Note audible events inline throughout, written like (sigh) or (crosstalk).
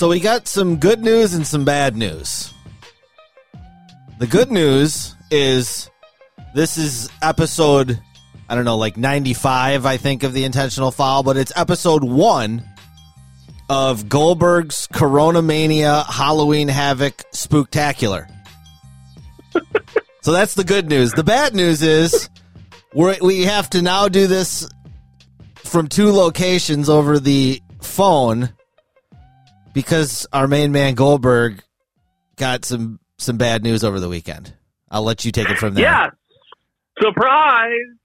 So we got some good news and some bad news. The good news is this is episode, I don't know, like 95, I think, of the intentional foul, but it's episode one of Goldberg's Corona Mania Halloween Havoc Spooktacular. (laughs) so that's the good news. The bad news is we're, we have to now do this from two locations over the phone because our main man Goldberg got some some bad news over the weekend. I'll let you take it from there. Yeah. Surprise!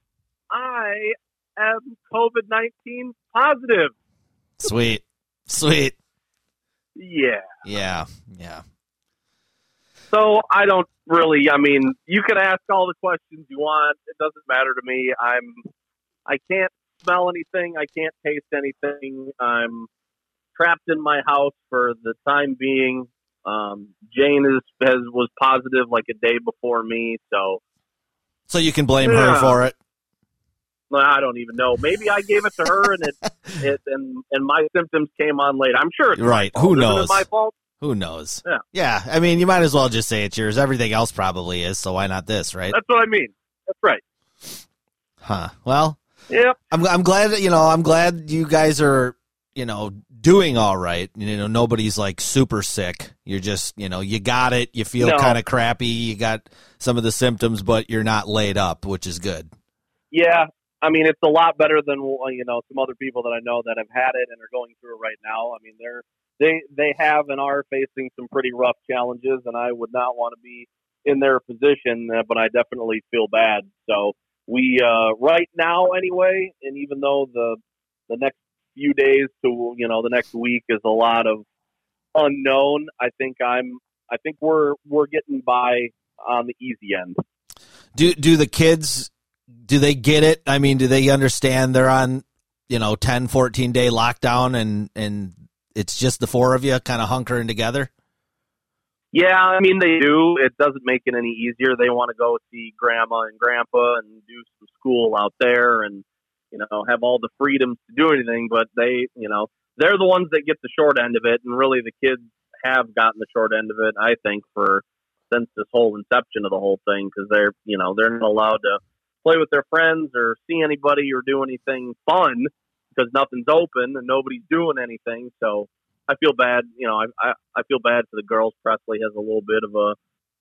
I am COVID 19 positive. Sweet. Sweet. Yeah. Yeah. Yeah. So I don't really, I mean, you can ask all the questions you want. It doesn't matter to me. I'm, I can't smell anything. I can't taste anything. I'm trapped in my house for the time being. Um, Jane is has was positive like a day before me, so So you can blame her for it. I don't even know. Maybe I gave it to her, and it, (laughs) it and and my symptoms came on late. I'm sure it's my Right. fault. Who Isn't knows? my fault. Who knows? Yeah. Yeah. I mean, you might as well just say it's yours. Everything else probably is, so why not this, right? That's what I mean. That's right. Huh. Well, Yep. I'm I'm glad that, you know, I'm glad you guys are, you know, doing all right. You know, nobody's like super sick. You're just, you know, you got it. You feel No. kind of crappy. You got some of the symptoms, but you're not laid up, which is good. Yeah, I mean it's a lot better than you know some other people that I know that have had it and are going through it right now. I mean they're they they have and are facing some pretty rough challenges, and I would not want to be in their position, uh, but I definitely feel bad. So we uh, right now anyway, and even though the the next few days to you know the next week is a lot of unknown, I think I'm I think we're we're getting by on the easy end. Do do the kids do they get it? I mean, do they understand they're on, you know, 10 14 day lockdown and and it's just the four of you kind of hunkering together? Yeah, I mean they do. It doesn't make it any easier. They want to go see grandma and grandpa and do some school out there and you know have all the freedoms to do anything. But they, you know, they're the ones that get the short end of it, and really the kids have gotten the short end of it. I think for since this whole inception of the whole thing because they're you know they're not allowed to play with their friends or see anybody or do anything fun because nothing's open and nobody's doing anything. So I feel bad. You know, I, I I feel bad for the girls. Presley has a little bit of a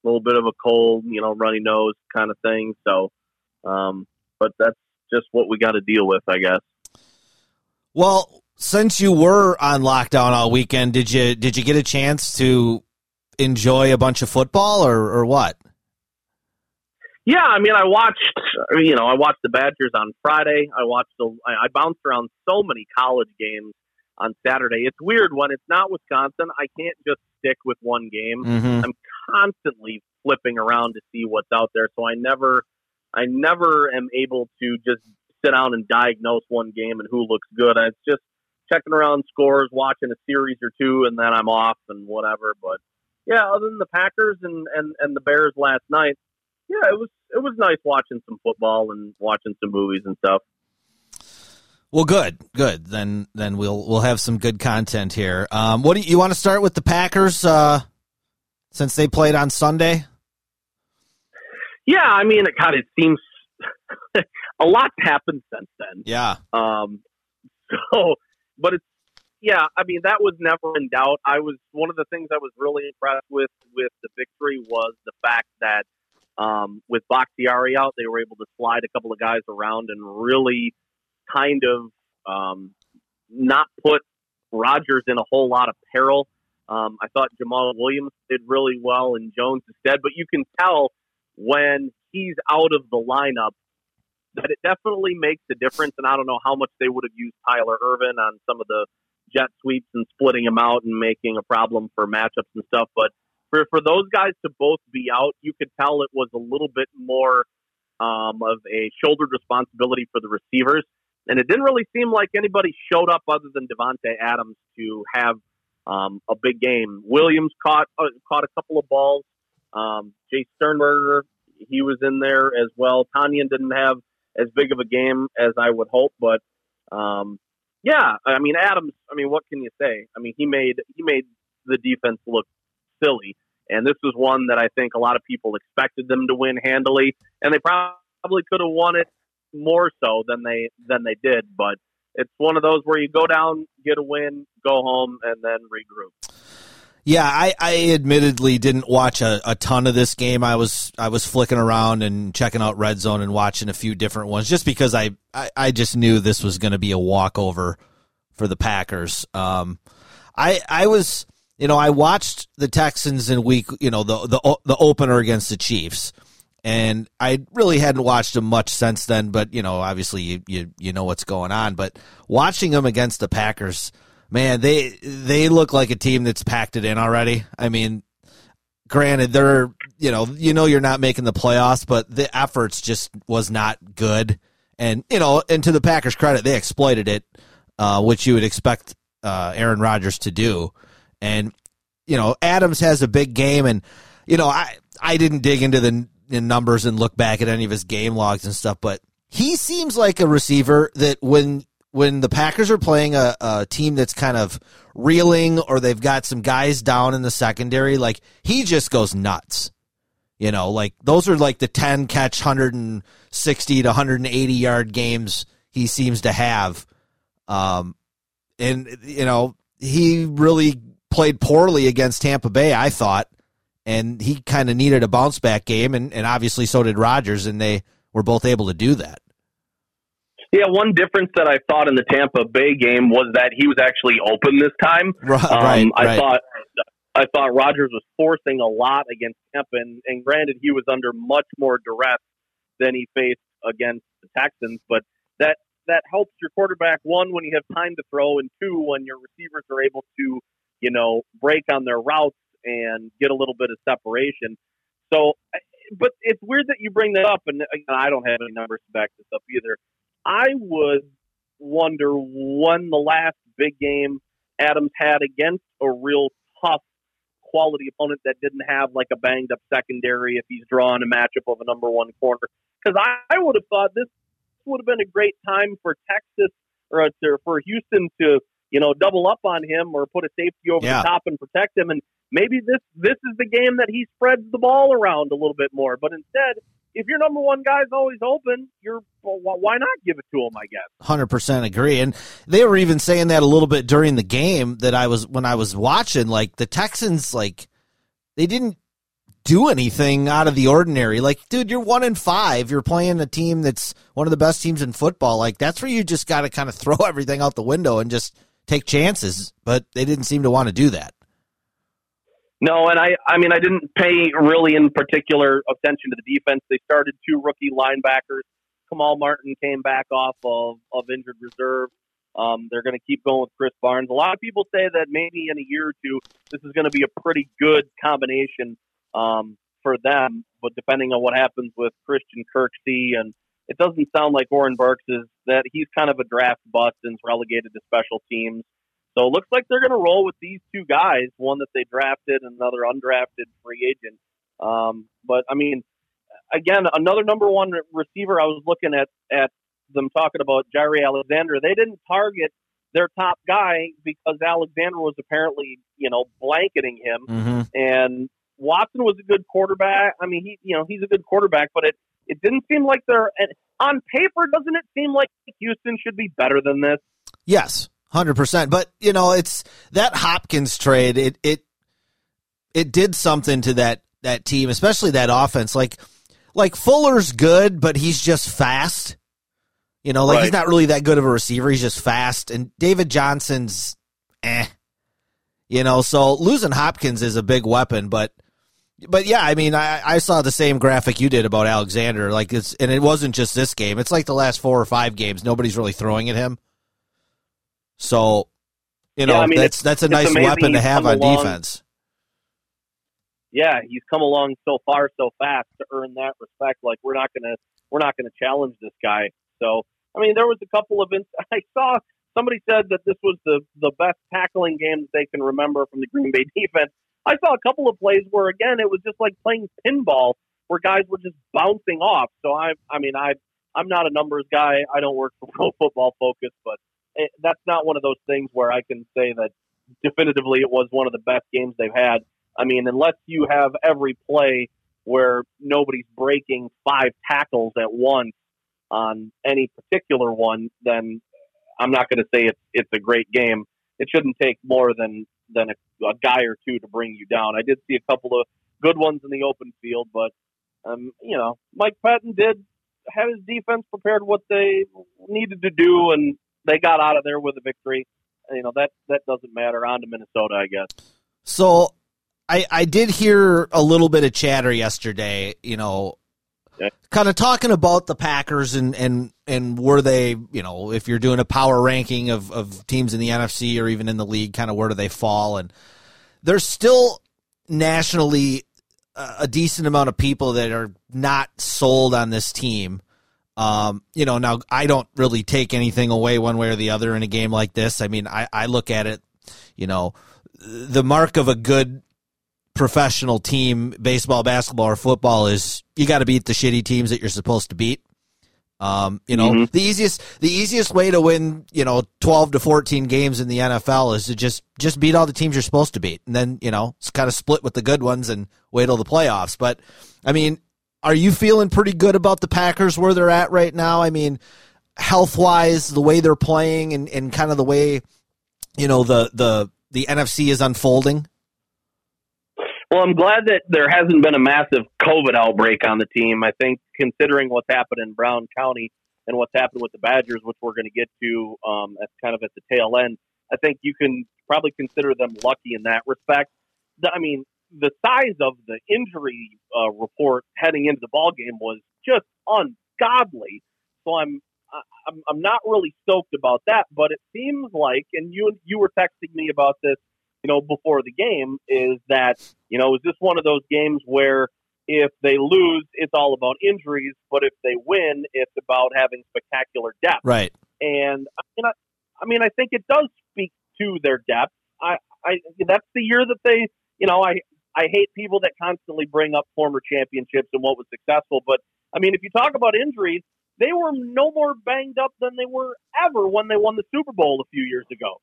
little bit of a cold, you know, runny nose kind of thing. So, um, but that's just what we got to deal with, I guess. Well, since you were on lockdown all weekend, did you did you get a chance to enjoy a bunch of football or or what? Yeah, I mean, I watched, you know, I watched the Badgers on Friday. I watched, the, I bounced around so many college games on Saturday. It's weird when it's not Wisconsin. I can't just stick with one game. Mhm. I'm constantly flipping around to see what's out there. So I never, I never am able to just sit down and diagnose one game and who looks good. It's just checking around scores, watching a series or two, and then I'm off and whatever. But yeah, other than the Packers and and and the Bears last night, yeah, it was it was nice watching some football and watching some movies and stuff. Well, good, good. Then then we'll we'll have some good content here. Um, what do you, you want to start with the Packers uh, since they played on Sunday? Yeah, I mean, God, it seems (laughs) a lot's happened since then. Yeah. Um, (laughs) so, but it's yeah. I mean, that was never in doubt. I was one of the things I was really impressed with with the victory was the fact that um, with Bakhtiari out, they were able to slide a couple of guys around and really kind of um, not put Rodgers in a whole lot of peril. Um, I thought Jamaal Williams did really well and Jones instead, but you can tell when he's out of the lineup, that it definitely makes a difference. And I don't know how much they would have used Tyler Ervin on some of the jet sweeps and splitting him out and making a problem for matchups and stuff. But for for those guys to both be out, you could tell it was a little bit more um, of a shouldered responsibility for the receivers. And it didn't really seem like anybody showed up other than Davante Adams to have um, a big game. Williams caught uh, caught a couple of balls. Um, Jace Sternberger, he was in there as well. Tonyan didn't have as big of a game as I would hope, but um, yeah, I mean Adams. I mean, what can you say? I mean, he made he made the defense look silly, and this was one that I think a lot of people expected them to win handily, and they probably could have won it more so than they than they did. But it's one of those where you go down, get a win, go home, and then regroup. Yeah, I, I admittedly didn't watch a, a ton of this game. I was I was flicking around and checking out Red Zone and watching a few different ones just because I, I, I just knew this was going to be a walkover for the Packers. Um, I I was you know I watched the Texans in week you know the the the opener against the Chiefs and I really hadn't watched them much since then. But you know, obviously, you you you know what's going on. But watching them against the Packers, man, they they look like a team that's packed it in already. I mean, granted, they're you know you know you're not making the playoffs, but the efforts just was not good. And you know, and to the Packers' credit, they exploited it, uh, which you would expect uh, Aaron Rodgers to do. And you know, Adams has a big game, and you know, I I didn't dig into the in numbers and look back at any of his game logs and stuff, but he seems like a receiver that when when the Packers are playing a, a team that's kind of reeling or they've got some guys down in the secondary, like he just goes nuts. You know, like those are like the 10 catch 160 to 180 yard games he seems to have. Um, and, you know, he really played poorly against Tampa Bay, I thought and he kind of needed a bounce back game, and, and obviously so did Rodgers, and they were both able to do that. Yeah, one difference that I thought in the Tampa Bay game was that he was actually open this time. Right, um, right, I right. thought I thought Rodgers was forcing a lot against Tampa, and, and granted, he was under much more duress than he faced against the Texans. But that that helps your quarterback one when you have time to throw, and two when your receivers are able to, you know, break on their routes and get a little bit of separation. So, but it's weird that you bring that up, and I don't have any numbers to back this up either. I would wonder when the last big game Adams had against a real tough quality opponent that didn't have like a banged up secondary if he's drawing a matchup of a number one corner. Because I, I would have thought this would have been a great time for Texas or to, for Houston to you know double up on him or put a safety over Yeah. the top and protect him. And maybe this this is the game that he spreads the ball around a little bit more. But instead, if your number one guy's always open, you're well, why not give it to him? I guess. Hundred percent agree, and they were even saying that a little bit during the game that I was when I was watching. Like the Texans, like they didn't do anything out of the ordinary. Like, dude, you're one in five. You're playing a team that's one of the best teams in football. Like that's where you just got to kind of throw (laughs) everything out the window and just take chances. But they didn't seem to want to do that. No, and I I mean I didn't pay really in particular attention to the defense. They started two rookie linebackers. Kamal Martin came back off of, of injured reserve. Um, they're going to keep going with Krys Barnes. A lot of people say that maybe in a year or two, this is going to be a pretty good combination um, for them. But depending on what happens with Christian Kirksey, and it doesn't sound like Oren Burks is that he's kind of a draft bust and is relegated to special teams. So it looks like they're going to roll with these two guys, one that they drafted and another undrafted free agent. Um, but I mean, again, another number one receiver. I was looking at at them talking about Jaire Alexander. They didn't target their top guy because Alexander was apparently, you know, blanketing him. Mm-hmm. And Watson was a good quarterback. I mean, he, you know, he's a good quarterback, but it it didn't seem like they're and on paper. Doesn't it seem like Houston should be better than this? Yes, hundred percent. But you know, it's that Hopkins trade. It it it did something to that that team, especially that offense. Like like Fuller's good, but he's just fast. You know, like he's not really that good of a receiver. He's just fast. And David Johnson's eh. You know, so losing Hopkins is a big weapon, but but yeah, I mean, I, I saw the same graphic you did about Alexander. Like it's, and it wasn't just this game. It's like the last four or five games. Nobody's really throwing at him. So, you know, Yeah, I mean, that's that's a nice weapon to have on along. defense. yeah, he's come along so far so fast to earn that respect. Like we're not gonna we're not gonna challenge this guy. So I mean, there was a couple of (laughs) I saw somebody said that this was the the best tackling game that they can remember from the Green Bay (laughs) defense. I saw a couple of plays where again it was just like playing pinball where guys were just bouncing off. So I I mean I I'm not a numbers guy. I don't work for (laughs) Pro Football Focus, but it, that's not one of those things where I can say that definitively it was one of the best games they've had. I mean, unless you have every play where nobody's breaking five tackles at once on any particular one, then I'm not going to say it's it's a great game. It shouldn't take more than than a, a guy or two to bring you down. I did see a couple of good ones in the open field, but um, you know, Mike Pettine did have his defense prepared what they needed to do, and they got out of there with a victory. You know that that doesn't matter. On to Minnesota, I guess. So I I did hear a little bit of chatter yesterday, you know, Yeah. kind of talking about the Packers and and and were they, you know, if you're doing a power ranking of of teams in the NFC or even in the league, kind of where do they fall and there's still nationally a a decent amount of people that are not sold on this team. Um, you know, now I don't really take anything away one way or the other in a game like this. I mean, I, I look at it, you know, the mark of a good professional team, baseball, basketball, or football, is you got to beat the shitty teams that you're supposed to beat. Um, you know, Mhm. the easiest the easiest way to win, you know, twelve to fourteen games in the NFL is to just just beat all the teams you're supposed to beat, and then you know, it's kind of split with the good ones and wait till the playoffs. But I mean, are you feeling pretty good about the Packers where they're at right now? I mean, health wise, the way they're playing, and, and kind of the way you know the the the NFC is unfolding. Well, I'm glad that there hasn't been a massive COVID outbreak on the team. I think considering what's happened in Brown County and what's happened with the Badgers, which we're going to get to um, at kind of at the tail end, I think you can probably consider them lucky in that respect. I mean, the size of the injury uh, report heading into the ball game was just ungodly. So I'm I'm I'm not really stoked about that, but it seems like, and you you were texting me about this, you know, before the game, is that you know, is this one of those games where if they lose, it's all about injuries, but if they win, it's about having spectacular depth. Right. And I mean, I, I mean, I think it does speak to their depth. I, I, that's the year that they, you know, I, I hate people that constantly bring up former championships and what was successful, but I mean, if you talk about injuries, they were no more banged up than they were ever when they won the Super Bowl a few years ago.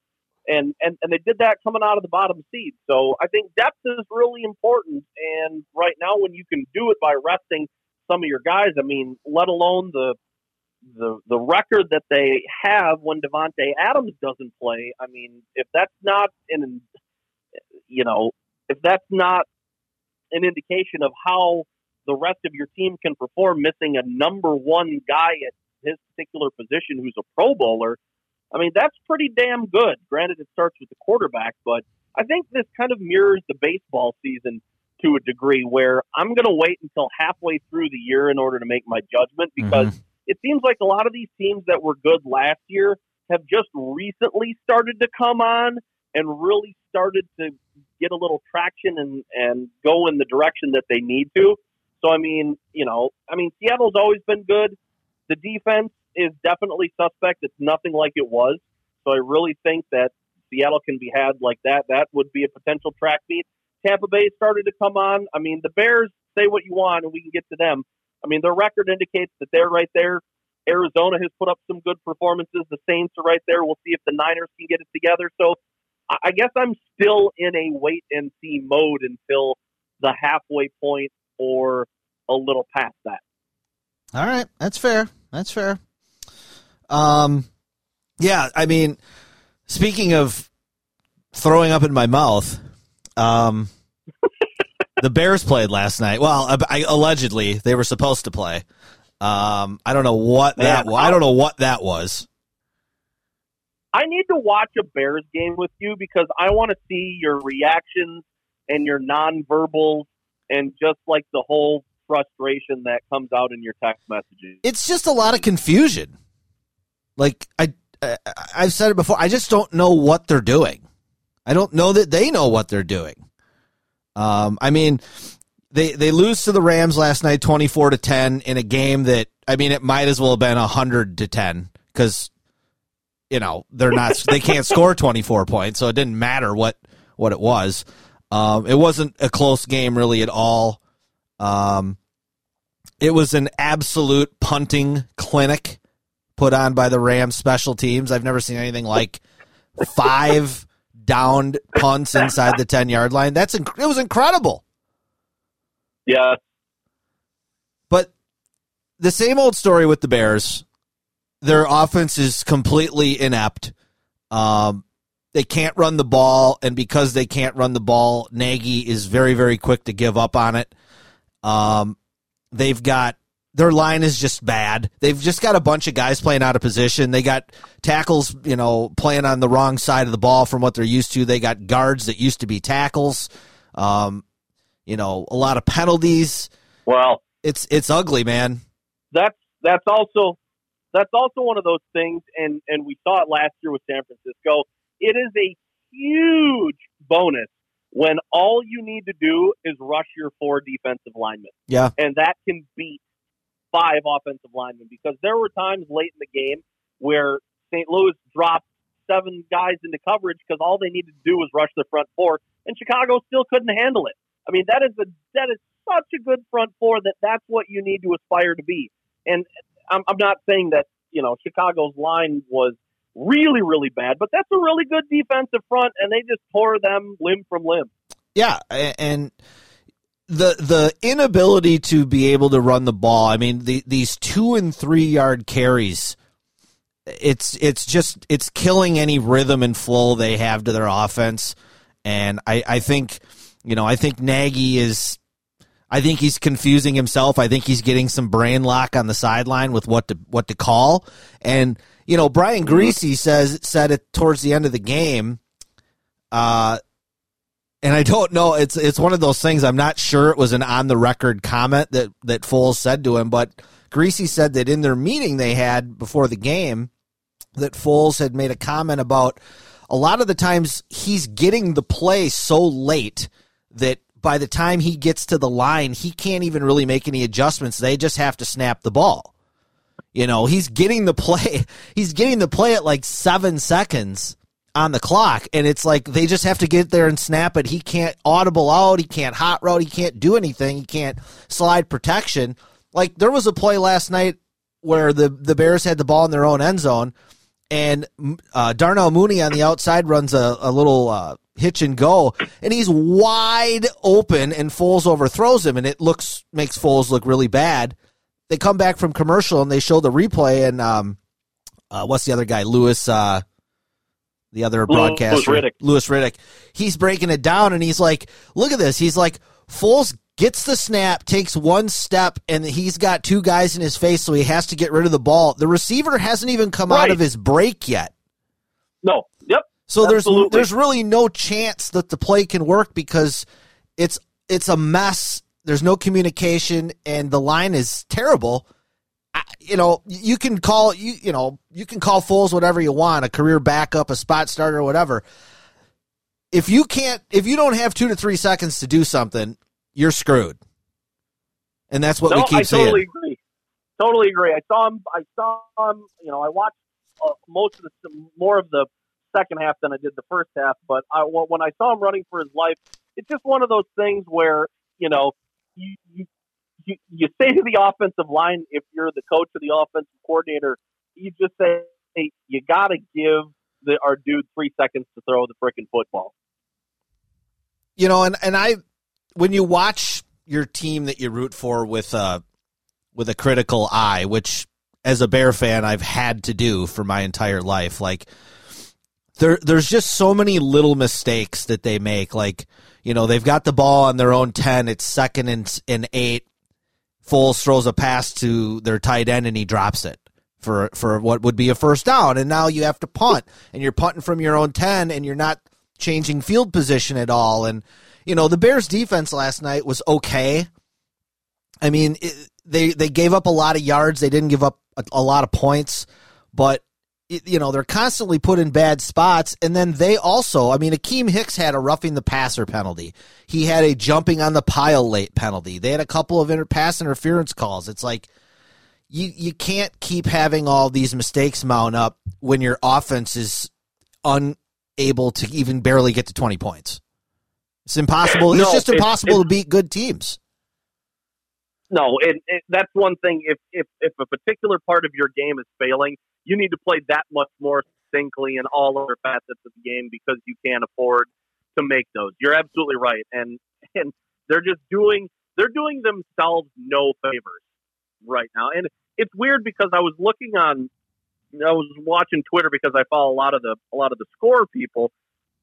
And, and and they did that coming out of the bottom seed. So I think depth is really important. And right now, when you can do it by resting some of your guys, I mean, let alone the the the record that they have when Davante Adams doesn't play. I mean, if that's not an you know, if that's not an indication of how the rest of your team can perform, missing a number one guy at his particular position who's a Pro Bowler, I mean, that's pretty damn good. Granted, it starts with the quarterback, but I think this kind of mirrors the baseball season to a degree where I'm going to wait until halfway through the year in order to make my judgment mm-hmm. because it seems like a lot of these teams that were good last year have just recently started to come on and really started to get a little traction and, and go in the direction that they need to. So, I mean, you know, I mean, Seattle's always been good. The defense is definitely suspect. It's nothing like it was. So I really think that Seattle can be had like that. That would be a potential track meet. Tampa Bay started to come on. I mean, the Bears say what you want, and we can get to them. I mean, their record indicates that they're right there. Arizona has put up some good performances. The Saints are right there. We'll see if the Niners can get it together. So I guess I'm still in a wait and see mode until the halfway point or a little past that. All right, that's fair. That's fair. Um, yeah, I mean, speaking of throwing up in my mouth, um, the Bears played last night. Well, I, I, allegedly they were supposed to play. Um, I don't know what that. Man, I don't know what that was. I need to watch a Bears game with you because I want to see your reactions and your nonverbals and just like the whole frustration that comes out in your text messages. It's just a lot of confusion. Like I, I I've said it before. I just don't know what they're doing. I don't know that they know what they're doing. Um, I mean, they they lose to the Rams last night, twenty four to ten, in a game that I mean, it might as well have been hundred to ten because you know they're not they can't score twenty four points, so it didn't matter what what it was. Um, it wasn't a close game really at all. Um, it was an absolute punting clinic put on by the Rams special teams. I've never seen anything like five downed punts inside the 10 yard line. That's inc- it was incredible. Yeah. But the same old story with the Bears. Their offense is completely inept. Um, they can't run the ball, and because they can't run the ball, Nagy is very, very quick to give up on it. Um, they've got their line is just bad. They've just got a bunch of guys playing out of position. They got tackles, you know, playing on the wrong side of the ball from what they're used to. They got guards that used to be tackles. Um, you know, a lot of penalties. Well, it's it's ugly, man. That's that's also that's also one of those things, and and we saw it last year with San Francisco. It is a huge bonus when all you need to do is rush your four defensive linemen. Yeah, and that can beat five offensive linemen because there were times late in the game where St. Louis dropped seven guys into coverage because all they needed to do was rush the front four, and Chicago still couldn't handle it. I mean, that is a that is such a good front four that that's what you need to aspire to be. And I'm, I'm not saying that you know Chicago's line was really really bad, but that's a really good defensive front, and they just tore them limb from limb. Yeah, and the the inability to be able to run the ball. I mean, the, these two and three yard carries. It's it's just it's killing any rhythm and flow they have to their offense, and I I think you know I think Nagy is I think he's confusing himself. I think he's getting some brain lock on the sideline with what to what to call. And you know, Brian Griese says said it towards the end of the game. Uh, and I don't know. It's it's one of those things. I'm not sure it was an on the record comment that that Foles said to him, but Griese said that in their meeting they had before the game, that Foles had made a comment about a lot of the times he's getting the play so late that by the time he gets to the line, he can't even really make any adjustments. They just have to snap the ball. You know, he's getting the play. (laughs) He's getting the play at like seven seconds on the clock, and it's like they just have to get there and snap it. He can't audible out. He can't hot route. He can't do anything. He can't slide protection. Like there was a play last night where the the Bears had the ball in their own end zone, and uh, Darnell Mooney on the outside runs a, a little uh, hitch and go, and he's wide open, and Foles overthrows him, and it looks makes Foles look really bad. They come back from commercial and they show the replay, and um, uh, what's the other guy, Louis? Uh, the other broadcaster, Louis Riddick. Louis Riddick. He's breaking it down, and he's like, "Look at this." He's like, Foles gets the snap, takes one step, and he's got two guys in his face, so he has to get rid of the ball. The receiver hasn't even come out of his break yet. No. So Absolutely. there's there's really no chance that the play can work because it's it's a mess. There's no communication, and the line is terrible. I, you know, you can call you you know you can call Foles whatever you want, a career backup, a spot starter, whatever. If you can't, if you don't have two to three seconds to do something, you're screwed. And that's what no, we keep I saying. totally agree. Totally agree. I saw him. I saw him. You know, I watched uh, most of the more of the second half than I did the first half. But I, when I saw him running for his life, it's just one of those things where you know you you you, say to the offensive line if you're the coach or the offensive coordinator, you just say, hey, you got to give the, our dude three seconds to throw the freaking football. you know, and and I, when you watch your team that you root for with a with a critical eye, which as a Bear fan I've had to do for my entire life, like there there's just so many little mistakes that they make. Like you know they've got the ball on their own ten, it's second and and eight. Foles throws a pass to their tight end and he drops it for for what would be a first down, and now you have to punt, and you're punting from your own ten, and you're not changing field position at all, and you know, the Bears defense last night was okay. I mean, it, they they gave up a lot of yards. They didn't give up a, a lot of points, but you know they're constantly put in bad spots. And then they also, I mean, Akiem Hicks had a roughing the passer penalty. He had a jumping on the pile late penalty. They had a couple of inter- pass interference calls. It's like you you can't keep having all these mistakes mount up when your offense is unable to even barely get to twenty points. It's impossible. No, it's just impossible it's- to beat good teams. No, it, it, that's one thing. If, if if a particular part of your game is failing, you need to play that much more succinctly in all other facets of the game because you can't afford to make those. You're absolutely right, and and they're just doing they're doing themselves no favors right now. And it's weird because I was looking on, I was watching Twitter because I follow a lot of the a lot of the score people.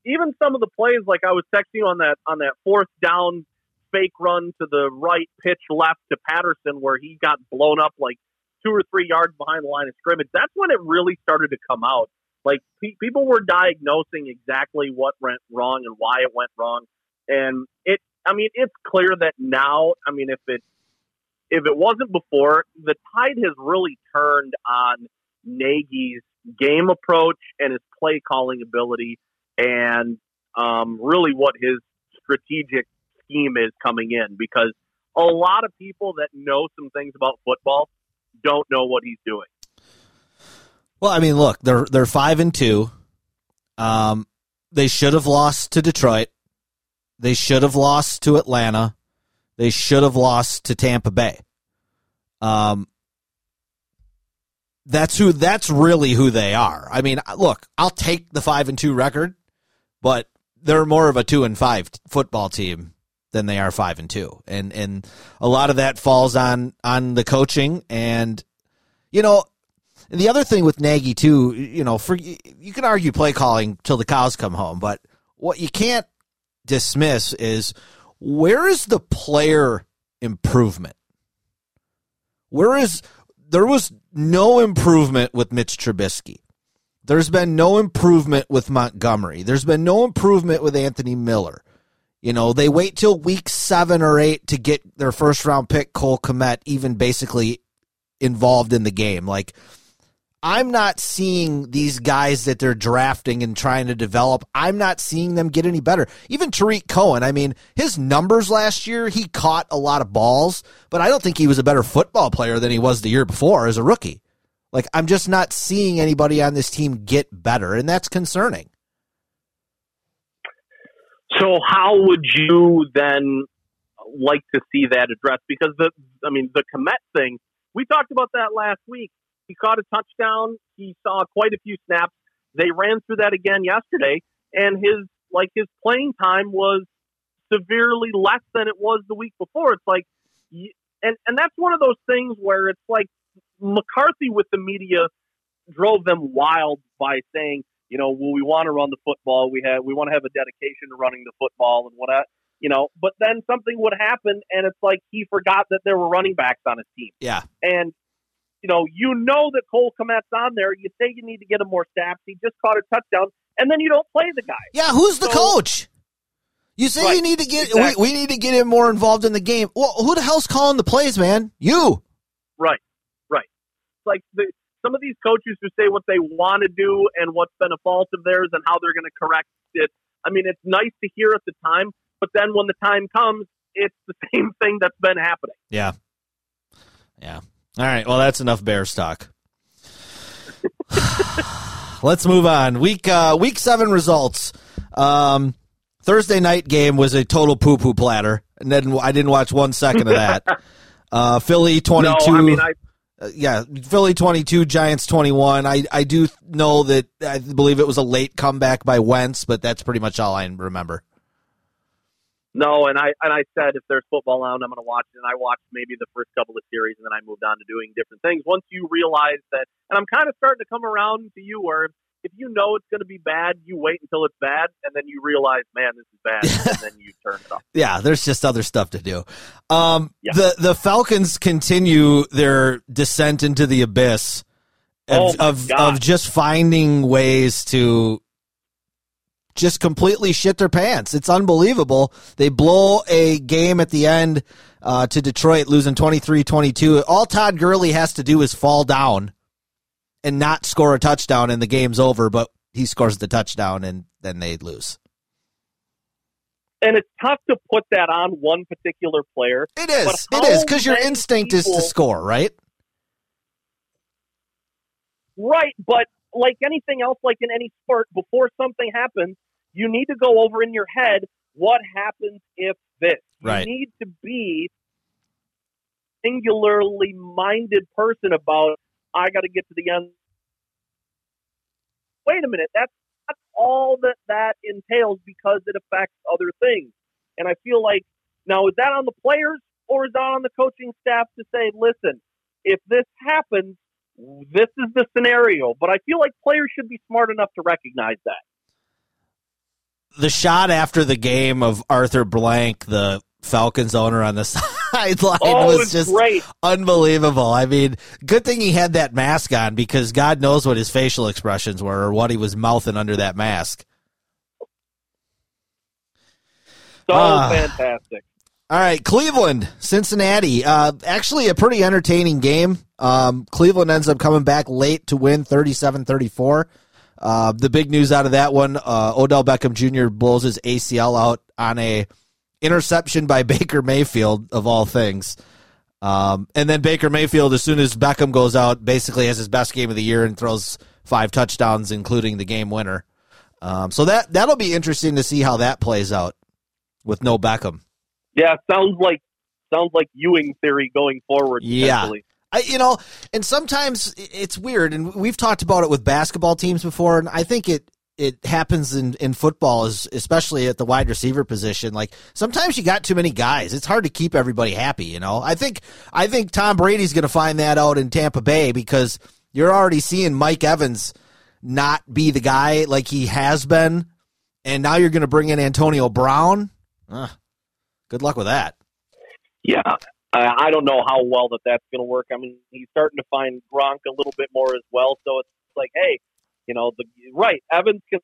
Even some of the plays, like I was texting on that on that fourth down fake run to the right, pitch left to Patterson, where he got blown up like two or three yards behind the line of scrimmage. That's when it really started to come out. Like pe- people were diagnosing exactly what went wrong and why it went wrong, and it. I mean, it's clear that now. I mean, if it if it wasn't before, the tide has really turned on Nagy's game approach and his play calling ability, and um, really what his strategic scheme is coming in. Because a lot of people that know some things about football don't know what he's doing. Well, I mean, look, they're they're five and two. Um, they should have lost to Detroit. They should have lost to Atlanta. They should have lost to Tampa Bay. Um, that's who. That's really who they are. I mean, look, I'll take the five and two record, but they're more of a two and five football team than they are five and two, and and a lot of that falls on on the coaching and you know the other thing with Nagy too, you know, for you can argue play calling till the cows come home, but what you can't dismiss is where is the player improvement? Where is there was no improvement with Mitch Trubisky. There's been no improvement with Montgomery. There's been no improvement with Anthony Miller. You know, they wait till week seven or eight to get their first round pick, Cole Kmet, even basically involved in the game. Like, I'm not seeing these guys that they're drafting and trying to develop. I'm not seeing them get any better. Even Tarik Cohen, I mean, his numbers last year, he caught a lot of balls, but I don't think he was a better football player than he was the year before as a rookie. Like, I'm just not seeing anybody on this team get better, and that's concerning. So how would you then like to see that addressed? Because the, I mean, the Kmet thing, we talked about that last week. He caught a touchdown. He saw quite a few snaps. They ran through that again yesterday, and his like his playing time was severely less than it was the week before. It's like, and and that's one of those things where it's like McCarthy with the media drove them wild by saying, you know, well, we want to run the football. We have we want to have a dedication to running the football and what, you know. But then something would happen, and it's like he forgot that there were running backs on his team. Yeah. And you know, you know that Cole Kmet's on there. You say you need to get him more snaps. He just caught a touchdown, and then you don't play the guy. Yeah, who's the So- coach? You say Right, you need to get exactly. we, we need to get him more involved in the game. Well, who the hell's calling the plays, man? You. Right, right. It's like the, some of these coaches who say what they want to do and what's been a fault of theirs and how they're going to correct it. I mean, it's nice to hear at the time, but then when the time comes, it's the (laughs) same thing that's been happening. Yeah. Yeah. All right. Well, that's enough Bears (sighs) talk. Let's move on. Week uh, week seven results. Um, Thursday night game was a total poo poo platter, and then I didn't watch one second of that. (laughs) Uh, Philly twenty two. No. I mean, I uh, yeah, Philly 22, Giants 21. I, I do know that I believe it was a late comeback by Wentz, but that's pretty much all I remember. no, and I and I said if there's football on, I'm going to watch it. And I watched maybe the first couple of series, and then I moved on to doing different things. Once you realize that, and I'm kind of starting to come around to you, where if you know it's going to be bad, you wait until it's bad, and then you realize, man, this is bad, and then you turn it off. (laughs) Yeah, there's just other stuff to do. Um, Yeah. The the Falcons continue their descent into the abyss of Oh of, of just finding ways to just completely shit their pants. It's unbelievable. They blow a game at the end uh, to Detroit, losing 23 22. All Todd Gurley has to do is fall down and not score a touchdown, and the game's over, but he scores the touchdown, and then they lose. And it's tough to put that on one particular player. It is. It is because your instinct people, is to score, right? Right, but like anything else, like in any sport, before something happens, you need to go over in your head what happens if this. Right. You need to be singularly minded person about I got to get to the end. Wait a minute, that's not all that that entails because it affects other things. And I feel like now is that on the players or is that on the coaching staff to say, listen, if this happens, this is the scenario. But I feel like players should be smart enough to recognize that. The shot after the game of Arthur Blank, the Falcons owner on the (laughs) sideline oh, was just great. unbelievable. I mean, good thing he had that mask on because God knows what his facial expressions were or what he was mouthing under that mask. So uh, fantastic. All right, Cleveland, Cincinnati. Uh, actually, a pretty entertaining game. Um, Cleveland ends up coming back late to win 37 34. Uh, the big news out of that one uh, Odell Beckham Jr. blows his ACL out on a interception by (laughs) Baker Mayfield, of all things. Um, and then Baker Mayfield, as soon as Beckham goes out, basically has his best game of the year and throws five touchdowns, including the game winner. Um, so that that'll be interesting to see how that plays out with no Beckham. Yeah, sounds like sounds like Ewing theory going forward. Yeah. I, you know, and sometimes it's weird, and we've talked about it with basketball teams before, and I think it it happens in, in football is especially at the wide receiver position. Like sometimes you got too many guys. It's hard to keep everybody happy, you know. I think I think Tom Brady's gonna find that out in Tampa Bay because you're already seeing Mike Evans not be the guy like he has been, and now you're gonna bring in Antonio Brown. Uh, good luck with that. Yeah, I don't know how well that that's going to work. I mean, he's starting to find Gronk a little bit more as well. So it's like, hey, you know, the right Evans can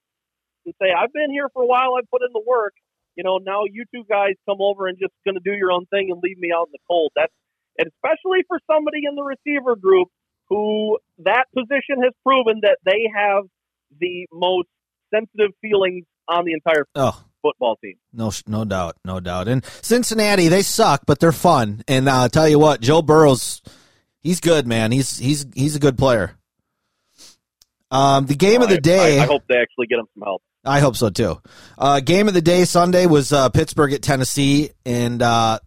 say, "I've been here for a while. I've put in the work." You know, now you two guys come over and just going to do your own thing and leave me out in the cold. That's and especially for somebody in the receiver group who that position has proven that they have the most sensitive feelings on the entire oh. football team. No, no doubt, no doubt. And Cincinnati, they suck, but they're fun. And uh, I'll tell you what, Joe Burrow's he's good, man. He's he's he's a good player. Um, the game of the day. I, I, hope they actually get him some help. I hope so too. Uh, game of the day Sunday was uh, Pittsburgh at Tennessee, and uh,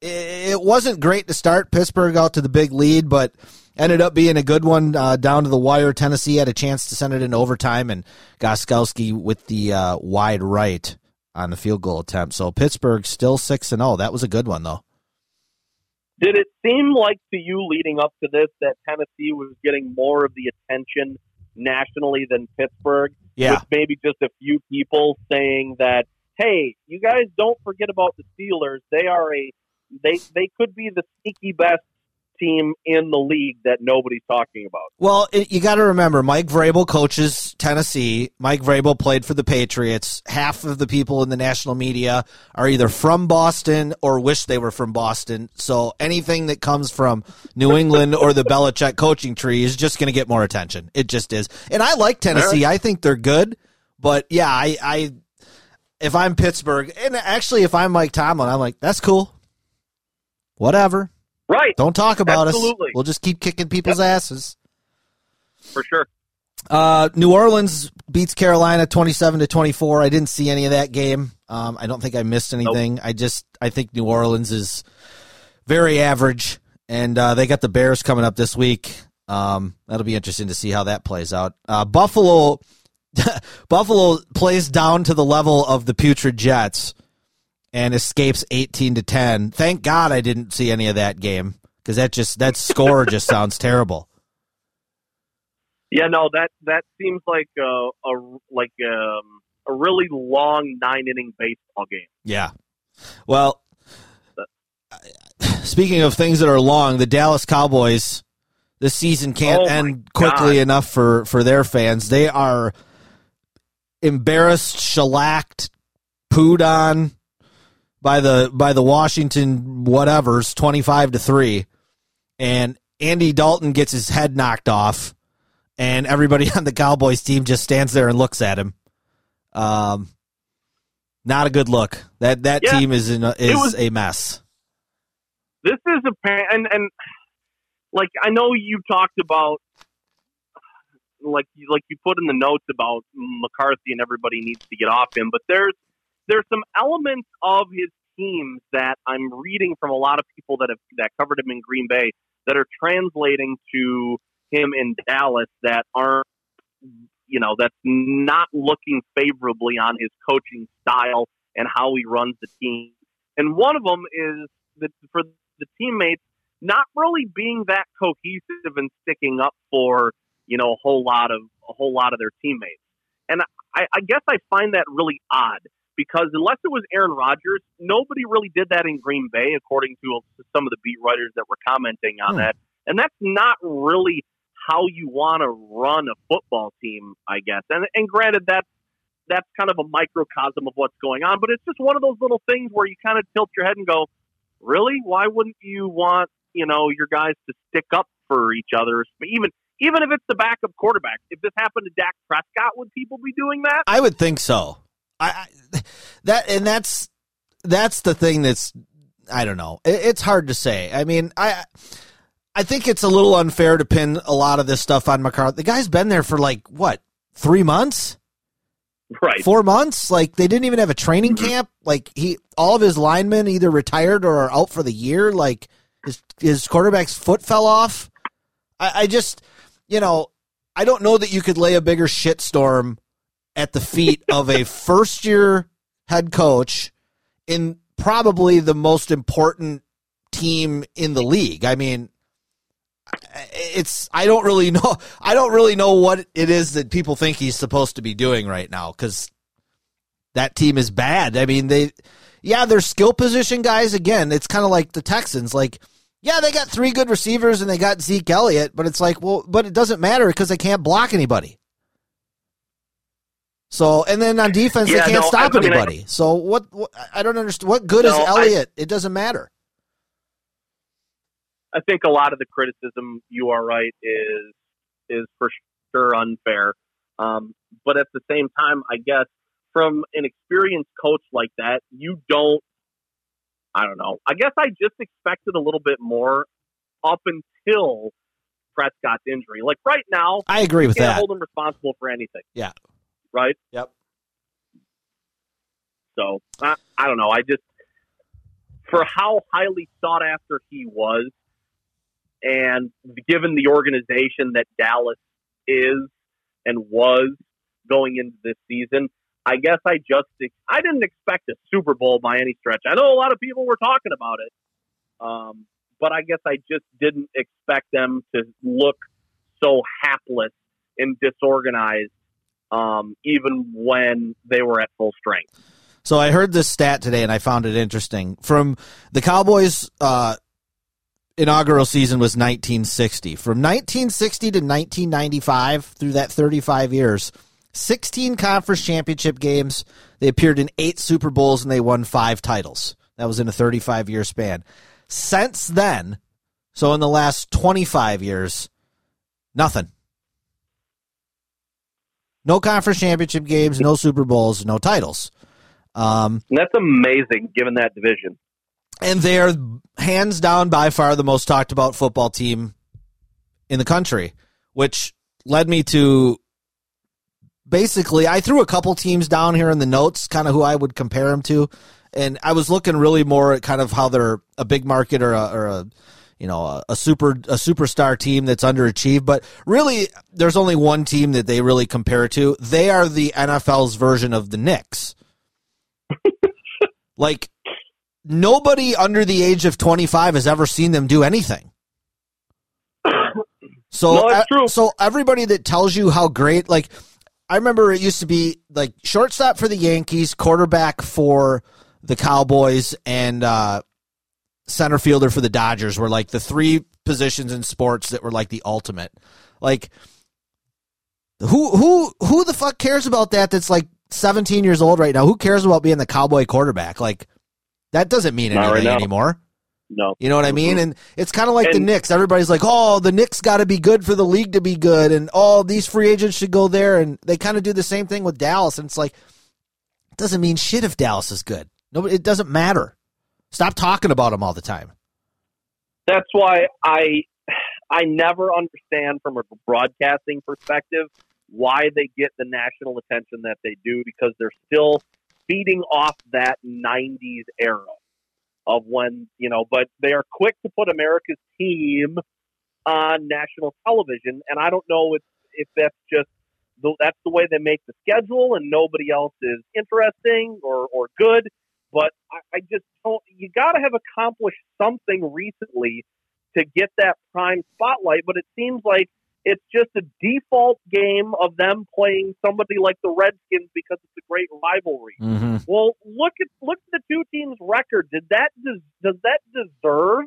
it, it, wasn't great to start. Pittsburgh out to the big lead, but ended up being a good one uh, down to the wire. Tennessee had a chance to send it in overtime, and Gostkowski with the uh, wide right on the field goal attempt. So Pittsburgh still six and zero. Oh. That was a good one though. Did it seem like to you leading up to this that Tennessee was getting more of the attention nationally than Pittsburgh? Yeah. With maybe just a few people saying that, hey, you guys don't forget about the Steelers. They are a they they could be the sneaky best team in the league that nobody's talking about. Well, it, you got to remember, Mike Vrabel coaches Tennessee. Mike Vrabel played for the Patriots. Half of the people in the national media are either from Boston or wish they were from Boston. So anything that comes from New England or the Belichick coaching tree is just going to get more attention. It just is. And I like Tennessee. I think they're good. But yeah, I, I if I'm Pittsburgh, and actually if I'm Mike Tomlin, I'm like, that's cool. Whatever. Right. Don't talk about Absolutely. us. We'll just keep kicking people's yep. asses. For sure. Uh, New Orleans beats Carolina 27 to 24. I didn't see any of that game. Um, I don't think I missed anything. Nope. I just I think New Orleans is very average, and uh, they got the Bears coming up this week. Um, that'll be interesting to see how that plays out. Uh, Buffalo, (laughs) Buffalo plays down to the level of the putrid Jets and escapes 18 to 10. Thank God I didn't see any of that game because that just that score just (laughs) sounds terrible. Yeah, no, that that seems like a, a like um, a really long nine inning baseball game. Yeah. Well, speaking of things that are long, the Dallas Cowboys this season can't oh end quickly God. enough for for their fans. They are embarrassed, shellacked, pooed on by the by the Washington whatevers, twenty five to three, and Andy Dalton gets his head knocked off, and everybody (laughs) on the Cowboys team just stands there and looks at him. Um, not a good look. That that Yeah. team is in a, is was- a mess. this is a pa- and and like I know you talked about like you like you put in the notes about McCarthy and everybody needs to get off him, but there's there's some elements of his teams that I'm reading from a lot of people that have that covered him in Green Bay that are translating to him in Dallas that aren't you know that's not looking favorably on his coaching style and how he runs the team. And one of them is that for the teammates not really being that cohesive and sticking up for you know a whole lot of a whole lot of their teammates. And I, I guess I find that really odd because unless it was Aaron Rodgers, nobody really did that in Green Bay, according to some of the beat writers that were commenting on Hmm. that. And that's not really how you want to run a football team, I guess. And and granted, that's that's kind of a microcosm of what's going on, but it's just one of those little things where you kind of tilt your head and go, really? Why wouldn't you want you know your guys to stick up for each other, even even if it's the backup quarterback? If this happened to Dak Prescott, would people be doing that? I would think so. I, I that and that's that's the thing that's I don't know. It, it's hard to say. I mean, I I think it's a little unfair to pin a lot of this stuff on McCarthy. The guy's been there for like what three months, Right. four months. Like they didn't even have a training mm-hmm. camp. Like he, all of his linemen either retired or are out for the year. Like his his quarterback's foot fell off. I, I just, you know, I don't know that you could lay a bigger shitstorm at the feet of a first year head coach in probably the most important team in the league. I mean, it's I don't really know I don't really know what it is that people think he's supposed to be doing right now cuz that team is bad. I mean, they yeah, they're skill position guys again. It's kind of like the Texans like yeah, they got three good receivers and they got Zeke Elliott, but it's like, well, but it doesn't matter because they can't block anybody. So, and then on defense, Yeah, they can't no, stop I- I mean, I- anybody. so, what, what? I don't understand. What good is No, I- Elliott? it doesn't matter. I think a lot of the criticism, you are right, is is for sure unfair. Um, but at the same time, I guess from an experienced coach like that, you don't. I don't know. I guess I just expected a little bit more up until Prescott's injury. Like right now, I agree with that. hold him responsible for anything. Yeah. Right. Yep. So I, I don't know. I just for how highly sought after he was, and given the organization that Dallas is and was going into this season, I guess I just I didn't expect a Super Bowl by any stretch. I know a lot of people were talking about it, um, but I guess I just didn't expect them to look so hapless and disorganized, um, even when they were at full strength. So I heard this stat today and I found it interesting. From the Cowboys' uh, inaugural season was 1960. From 1960 to 1995, through that 35 years, 16 conference championship games. They appeared in eight Super Bowls and they won five titles. That was in a 35 year span. Since then, so in the last 25 years, nothing. No conference championship games, no Super Bowls, no titles. Um, that's amazing given that division. and they're hands down by far the most talked about football team in the country, which led me to basically I threw a couple teams down here in the notes, kind of who I would compare them to, and I was looking really more at kind of how they're a big market or a, or a you know a, a super a superstar team that's underachieved, but really there's only one team that they really compare to. They are the NFL's version of the Knicks. (laughs) like nobody under the age of 25 has ever seen them do anything. (laughs) So, No, so everybody that tells you how great, like, I remember it used to be like shortstop for the Yankees, quarterback for the Cowboys, and uh, center fielder for the Dodgers were like the three positions in sports that were like the ultimate. Like, Who who who the fuck cares about that? That's like 17 years old right now. Who cares about being the Cowboy quarterback? Like that doesn't mean Not right anything now. anymore. No, You know what I mean? Mhm. And it's kind of like the And- Knicks. Everybody's like, "Oh, the Knicks got to be good for the league to be good," and oh, these free agents should go there. And they kind of do the same thing with Dallas. And it's like, it doesn't mean shit if Dallas is good. No, it doesn't matter. Stop talking about them all the time. that's why I I never understand from a broadcasting perspective why they get the national attention that they do because they're still feeding off that 90s era of when, you know, but they are quick to put America's team on national television and I don't know if if that's just the, that's the way they make the schedule and nobody else is interesting or, or good but I, I just don't. You got to have accomplished something recently to get that prime spotlight. But it seems like it's just a default game of them playing somebody like the Redskins because it's a great rivalry. Mm-hmm. Well, look at look at the two teams' record. Did that des, does that deserve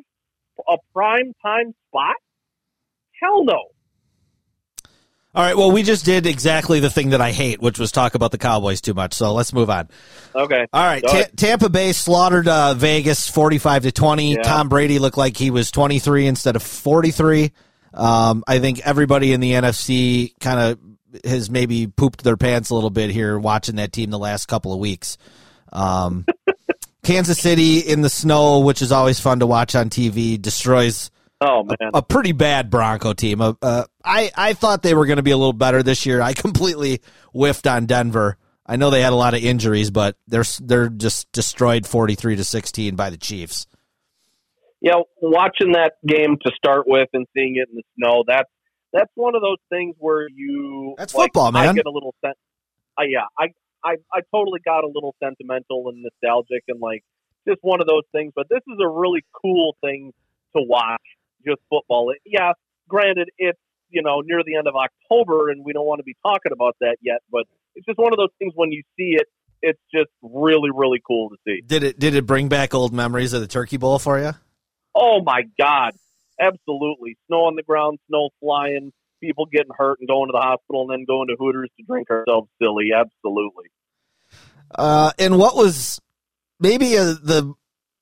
a prime time spot? Hell no. All right. Well, we just did exactly the thing that I hate, which was talk about the Cowboys too much. So let's move on. Okay. All right, Ta- Tampa Bay slaughtered uh, Vegas forty-five to twenty. Yeah. Tom Brady looked like he was twenty-three instead of forty-three. Um, I think everybody in the NFC kind of has maybe pooped their pants a little bit here watching that team the last couple of weeks. Um, (laughs) Kansas City in the snow, which is always fun to watch on TV, destroys Oh man. a pretty bad Bronco team. Uh, uh, I I thought they were going to be a little better this year. I (laughs) completely whiffed on Denver. I know they had a lot of injuries, but they're they're just destroyed forty three to sixteen by the Chiefs. Yeah, watching that game to start with and seeing it in the snow, that's that's one of those things where you That's like, football, man. I get a little sen- uh, yeah, I, I I totally got a little sentimental and nostalgic and like just one of those things. But this is a really cool thing to watch, just football. It, yeah, granted, it's you know near the end of October and we don't want to be talking about that yet, but it's just one of those things when you see it, it's just really really cool to see. Did it did it bring back old memories of the Turkey Bowl for you? Oh my God, absolutely! Snow on the ground, snow flying, people getting hurt and going to the hospital, and then going to Hooters to drink ourselves silly. Absolutely. Uh, and what was maybe uh the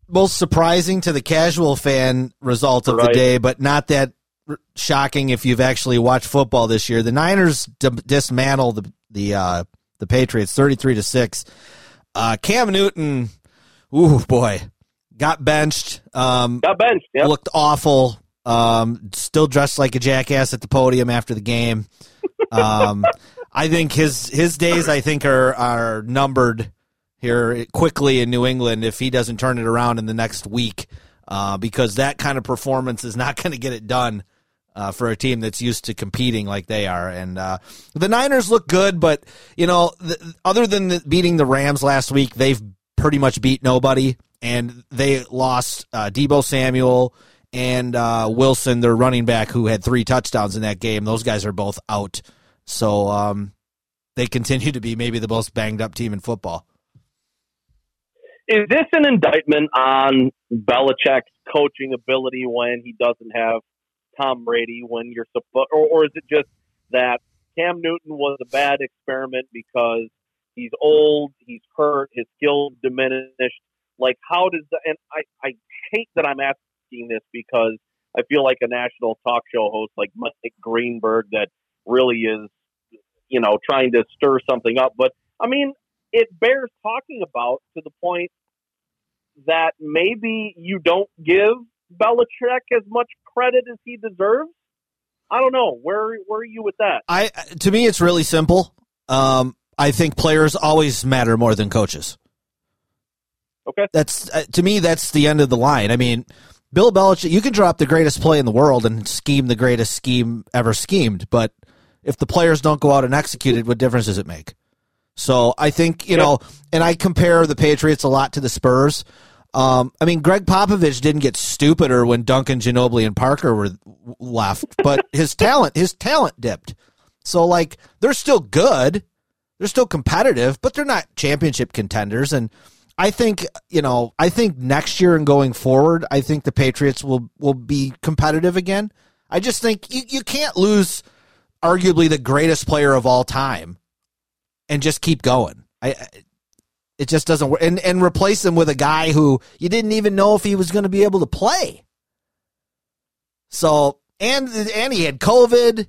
most surprising to the casual fan result of the day, but not that r- shocking if you've actually watched football this year. The Niners d- dismantle the the uh, the Patriots thirty three to six. Uh, Cam Newton, ooh boy, got benched. Um, Got benched. Yep. looked awful. Um, still dressed like a jackass at the podium after the game. Um, (laughs) I think his his days I think are are numbered here quickly in New England if he doesn't turn it around in the next week, uh, because that kind of performance is not (laughs) going to get it done. Uh, for a team that's used to competing like they are, and uh, the Niners look good, but you know, the, other than the, beating the Rams last week, they've pretty much beat nobody, and they lost uh, Deebo Samuel and uh, Wilson, their running back, who had three touchdowns in that game. Those guys are both out, so um, they continue to be maybe the most banged up team in football. Is this an indictment on Belichick's coaching ability when he doesn't have Tom Brady? When you're supposed, or, or is it just that Cam Newton was a bad experiment because he's old, he's hurt, his skills diminished? Like, how does and I, I hate that I'm asking this because I feel like a national talk show host like Mike Greenberg that really is, you know, trying to stir something up. But I mean, it bears talking about to the point that maybe you don't give Belichick as much credit as he deserves. I don't know. Where where are you with that? I to me, it's really simple. Um, I think players always matter more than coaches. Okay. That's uh, to me. That's the end of the line. I mean, Bill Belichick. You can drop the greatest play in the world and scheme the greatest scheme ever schemed, but if the players don't go out and execute it, what difference does it make? So I think you Yep. know, and I compare the Patriots a lot to the Spurs. Um, I mean, Gregg Popovich didn't get stupider when Duncan, Ginobili, and Parker were left, but (laughs) his talent, his talent dipped. So like, they're still good, they're still competitive, but they're not championship contenders. And I think you know, I think next year and going forward, I think the Patriots will will be competitive again. I just think you, you can't lose arguably the greatest player of all time and just keep going. I it just doesn't work and and replace him with a guy who you didn't even know if he was going to be able to play. So, and and he had COVID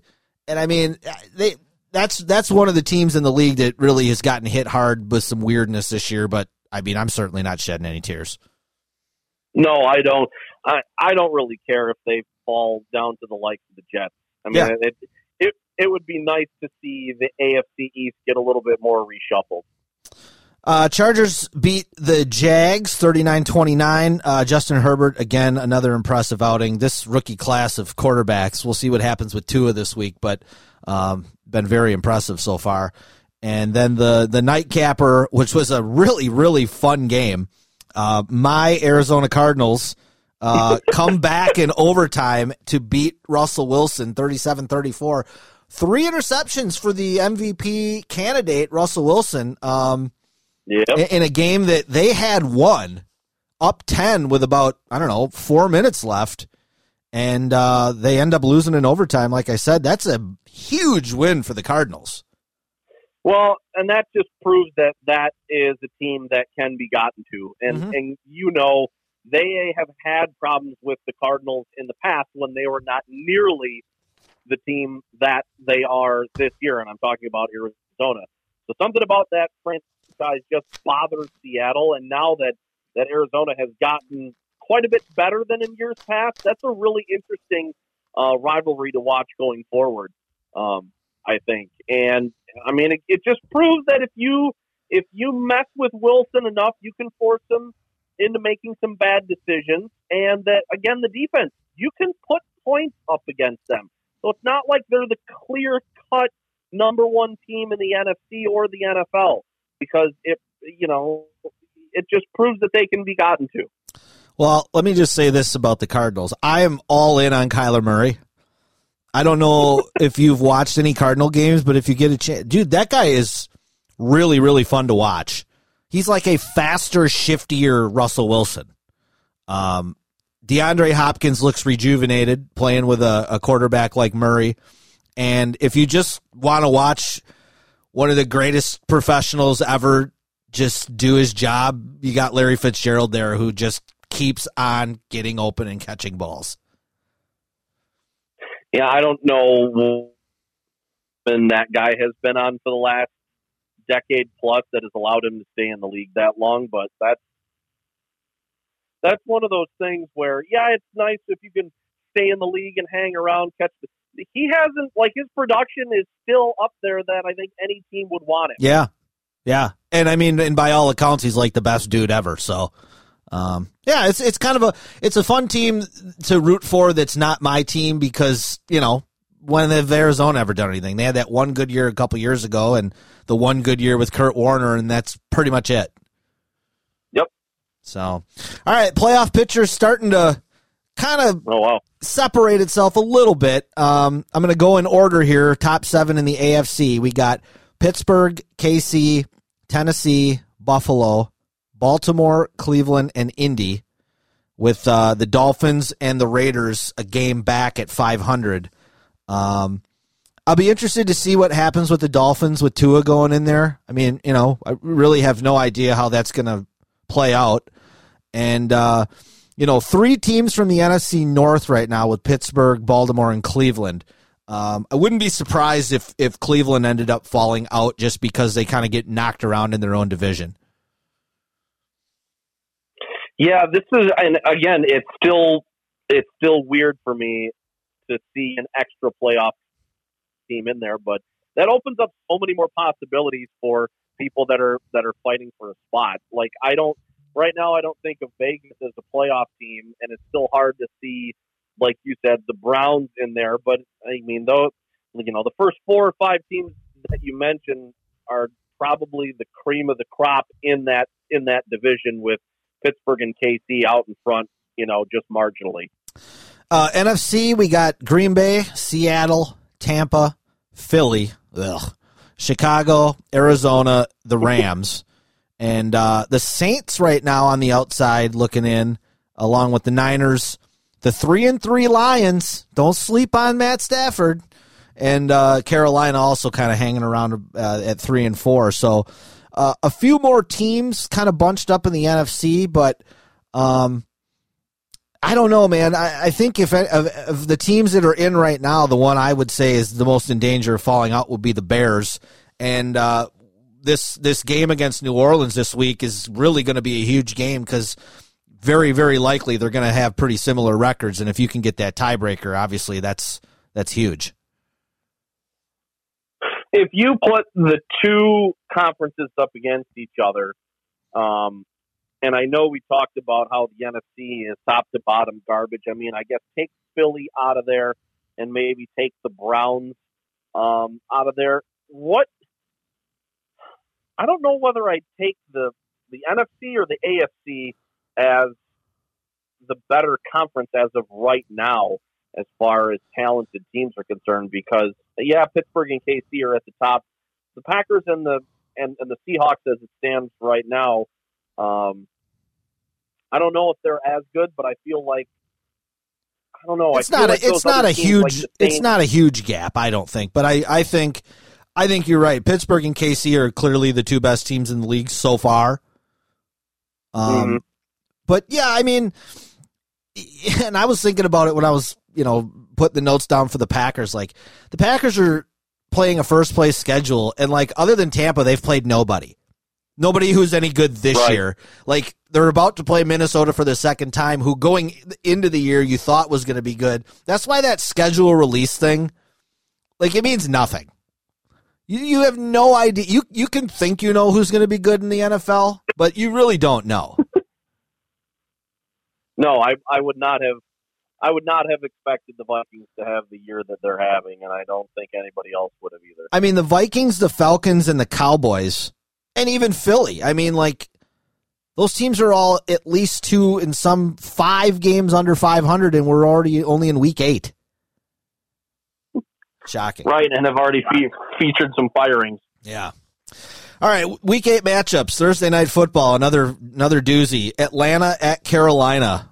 and I mean uh, they that's that's one of the teams in the league that really has gotten hit hard with some weirdness this year, but I mean, I'm certainly not shedding any tears. No, I don't. I I don't really care if they fall down to the likes of the Jets. I mean, Yeah. it it it would be nice to see the AFC East get a little bit more reshuffled. Uh, Chargers beat the Jags 39-29. Uh, Justin Herbert, again, another impressive outing. This rookie class of quarterbacks, we'll see what happens with Tua this week, but um, been very impressive so far. And then the, the nightcapper, which was a really, really fun game. Uh, my Arizona Cardinals uh, (laughs) come back in overtime to beat Russell Wilson 37-34. Three interceptions for the MVP candidate, Russell Wilson. Um, Yeah. in in a game that they had won up 10 with about i don't know four minutes left and uh, they end up losing in overtime like i said that's a huge win for the cardinals Well, and that just proves that that is a team that can be gotten to, and Mhm. and you know they have had problems with the Cardinals in the past when they were not nearly the team that they are this year, and I'm talking about Arizona. So something about that franchise just bothers Seattle, and now that that Arizona has gotten quite a bit better than in years past, that's a really interesting uh, rivalry to watch going forward. Um, I think, and I mean, it, it just proves that if you if you mess with Wilson enough, you can force him into making some bad decisions, and that again, the defense you can put points up against them. So it's not like they're the clear cut number one team in the NFC or the NFL because it you know it just proves that they can be gotten to. well let me just say this about the cardinals. I am all in on kyler murray. I don't know (laughs) if you've watched any cardinal games but if you get a chance dude that guy is really really fun to watch. He's like a faster shiftier russell wilson. Um DeAndre Hopkins looks rejuvenated playing with a, a quarterback like Murray. And if you just want to watch one of the greatest professionals ever just do his job, you got Larry Fitzgerald there who just keeps on getting open and catching balls. Yeah, I don't know when that guy has been on for the last decade plus that has allowed him to stay in the league that long, but that's that's one of those things where yeah, it's nice if you can stay in the league and hang around, catch the he hasn't like his production is still up there that I think any team would want it. Yeah. Yeah. And I mean, and by all accounts, he's like the best dude ever. So, um, yeah, it's, it's kind of a, it's a fun team to root for that's not my team because, you know, when have Arizona ever done anything? They had that one good year a couple years ago and the one good year with Kurt Warner, and that's pretty much it. So, all right, playoff pictures starting to kind of Oh wow. separate itself a little bit. Um, I'm going to go in order here. Top seven in the AFC. We got Pittsburgh, KC, Tennessee, Buffalo, Baltimore, Cleveland, and Indy, with uh, the Dolphins and the Raiders a game back at 500. Um, I'll be interested to see what happens with the Dolphins with Tua going in there. I mean, you know, I really have no idea how that's going to play out. And, uh, you know, three teams from the NFC North right now with Pittsburgh, Baltimore, and Cleveland. Um, I wouldn't be surprised if if Cleveland ended up falling out just because they kind of get knocked around in their own division. Yeah, this is, and again, it's still it's still weird for me to see an extra playoff team in there, but that opens up so many more possibilities for people that are that are fighting for a spot. Like I don't right now, I don't think of Vegas as a playoff team, and it's still hard to see, like you said, the Browns in there. But I mean, though, you know, the first four or five teams that you mentioned are probably the cream of the crop in that in that division with Pittsburgh and KC out in front, you know, just marginally. Uh, NFC, we got Green Bay, Seattle, Tampa, Philly, ugh, Chicago, Arizona, the Rams, and uh, the Saints right now on the outside looking in, along with the Niners, the three and three Lions. Don't sleep on Matt Stafford, and uh, Carolina also kind of hanging around uh, at three and four. So uh, a few more teams kind of bunched up in the NFC, but um, I don't know, man. I, I think if of, of, the teams that are in right now, the one I would say is the most in danger of falling out would be the Bears. And uh, this this game against New Orleans this week is really going to be a huge game because very very likely they're going to have pretty similar records. And if you can get that tiebreaker, obviously that's that's huge. If you put the two conferences up against each other, um, and I know we talked about how the NFC is top to bottom garbage. I mean, I guess take Philly out of there and maybe take the Browns um, out of there. What I don't know whether I take the the NFC or the AFC as the better conference as of right now, as far as talented teams are concerned. Because yeah, Pittsburgh and KC are at the top. The Packers and the and, and the Seahawks, as it stands right now, um, I don't know if they're as good, but I feel like I don't know. It's not. A, it's not a huge. Like it's not a huge gap. I don't think, but I I think I think you're right. Pittsburgh and KC are clearly the two best teams in the league so far. Um, mm-hmm. but yeah, I mean, (laughs) and I was thinking about it when I was, you know, putting the notes down for the Packers. Like the Packers are playing a first place schedule, and like other than Tampa, they've played nobody. Nobody who's any good this right. year. Like they're about to play Minnesota for the second time, who going into the year you thought was going to be good. That's why that schedule release thing, like it means nothing. You, you have no idea. You you can think you know who's going to be good in the NFL, but you really don't know. (laughs) no, I I would not have I would not have expected the Vikings to have the year that they're having, and I don't think anybody else would have either. I mean, the Vikings, the Falcons, and the Cowboys, and even Philly. I mean, like those teams are all at least two in some five games under 500, and we're already only in week eight. Shocking. Right, and have already fe- featured some firings. Yeah. All right, week eight matchups. Thursday night football. Another another doozy. Atlanta at Carolina.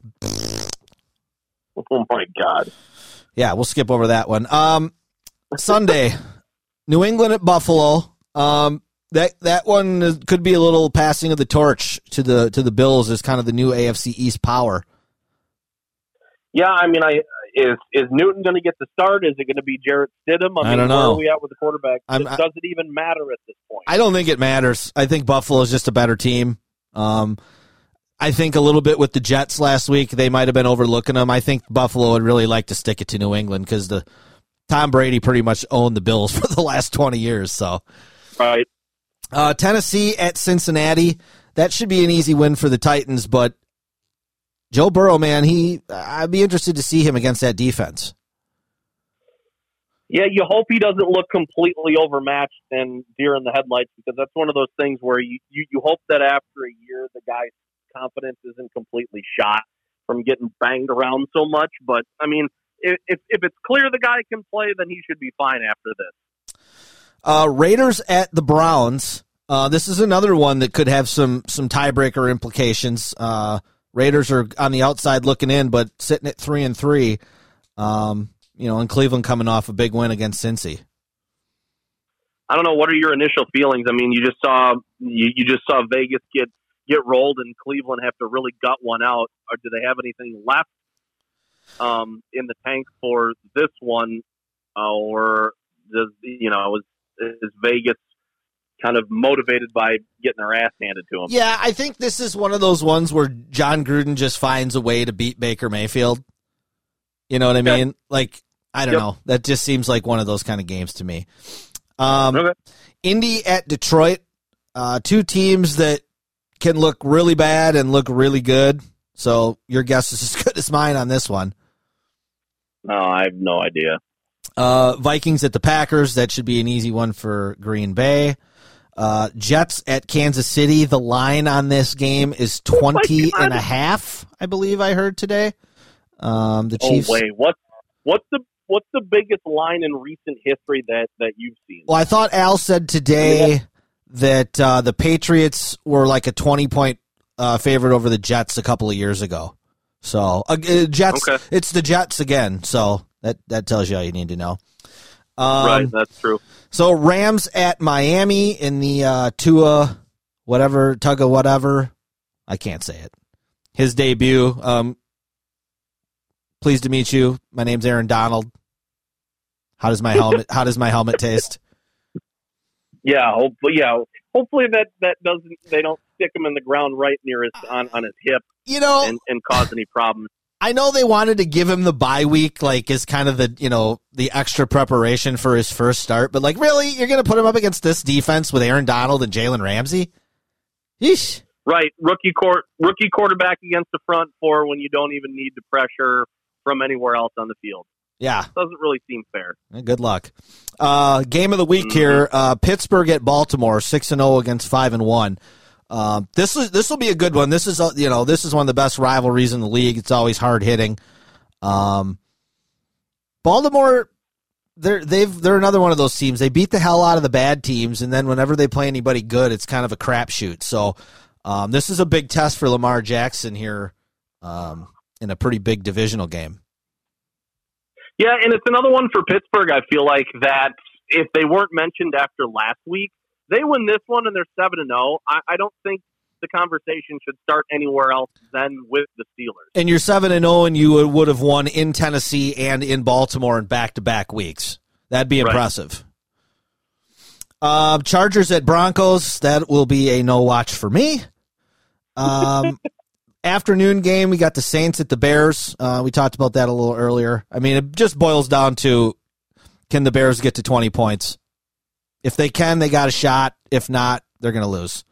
Oh my god. Yeah, we'll skip over that one. Um, Sunday, (laughs) New England at Buffalo. Um, that that one could be a little passing of the torch to the to the Bills as kind of the new AFC East power. Yeah, I mean, I is is Newton going to get the start? Is it going to be Jarrett Stidham? I, mean, I don't know. Where are we at with the quarterback? I'm, Does it even matter at this point? I don't think it matters. I think Buffalo is just a better team. Um, I think a little bit with the Jets last week, they might have been overlooking them. I think Buffalo would really like to stick it to New England because the Tom Brady pretty much owned the Bills (laughs) for the last twenty years. So, right. Uh, Tennessee at Cincinnati. That should be an easy win for the Titans, but Joe Burrow, man, he I'd be interested to see him against that defense. Yeah, you hope he doesn't look completely overmatched and deer in the headlights because that's one of those things where you, you, you hope that after a year the guy's confidence isn't completely shot from getting banged around so much. But I mean, if if it's clear the guy can play, then he should be fine after this. Uh, Raiders at the Browns. Uh, this is another one that could have some some tiebreaker implications. Uh, Raiders are on the outside looking in, but sitting at three and three. Um, you know, and Cleveland coming off a big win against Cincy. I don't know. What are your initial feelings? I mean, you just saw you, you just saw Vegas get get rolled, and Cleveland have to really gut one out. Or do they have anything left um, in the tank for this one, uh, or does you know is, is Vegas kind of motivated by getting their ass handed to them. Yeah, I think this is one of those ones where Jon Gruden just finds a way to beat Baker Mayfield. You know what I mean? Like, I don't yep. know. That just seems like one of those kind of games to me. Um, okay. Indy at Detroit, uh, two teams that can look really bad and look really good. So your guess is as (laughs) good as mine on this one. No, I have no idea. Uh, Vikings at the Packers. That should be an easy one for Green Bay. Uh, Jets at Kansas City. The line on this game is (laughs) 20 oh and a half, I believe I heard today. Um, the Chiefs. Oh, wait. What, what's the what's the biggest line in recent history that, that you've seen? Well, I thought Al said today that uh, the Patriots were like a 20 point uh, favorite over the Jets a couple of years ago. So, uh, uh Jets, okay. it's the Jets again. So that, that tells you all you need to know. Um, right, that's true. So Rams at Miami in the uh, Tua, whatever Tugga, whatever. I can't say it. His debut. Um, pleased to meet you. My name's Aaron Donald. How does my helmet? how does my helmet taste? Yeah, hopefully, yeah, hopefully that that doesn't they don't stick him in the ground right near his on on his hip You know, and, and cause any problems. I know they wanted to give him the bye week, like as kind of the you know the extra preparation for his first start, but like really, you're going to put him up against this defense with Aaron Donald and Jalen Ramsey? Yeesh. Right, rookie court rookie quarterback against the front four when you don't even need the pressure from anywhere else on the field. Yeah, Doesn't really seem fair. Eh, Good luck. Uh, game of the week here: uh, Pittsburgh at Baltimore, six and zero against five and one. Um, this is this will be a good one. This is uh, you know this is one of the best rivalries in the league. It's always hard hitting. Um, Baltimore, they're they've they're another one of those teams. They beat the hell out of the bad teams, and then whenever they play anybody good, it's kind of a crapshoot. So um, this is a big test for Lamar Jackson here um, in a pretty big divisional game. Yeah, and it's another one for Pittsburgh. I feel like that if they weren't mentioned after last week, they win this one and they're seven and zero. I, I don't think the conversation should start anywhere else than with the Steelers. and you're seven and zero, and you would- have won in Tennessee and in Baltimore in back to back weeks. That'd be Right. impressive. Uh, Chargers at Broncos. That will be a no watch for me. Um, (laughs) afternoon game. We got the Saints at the Bears. Uh, we talked about that a little earlier. I mean, it just boils down to can the Bears get to twenty points? If they can, they got a shot. If not, they're going to lose.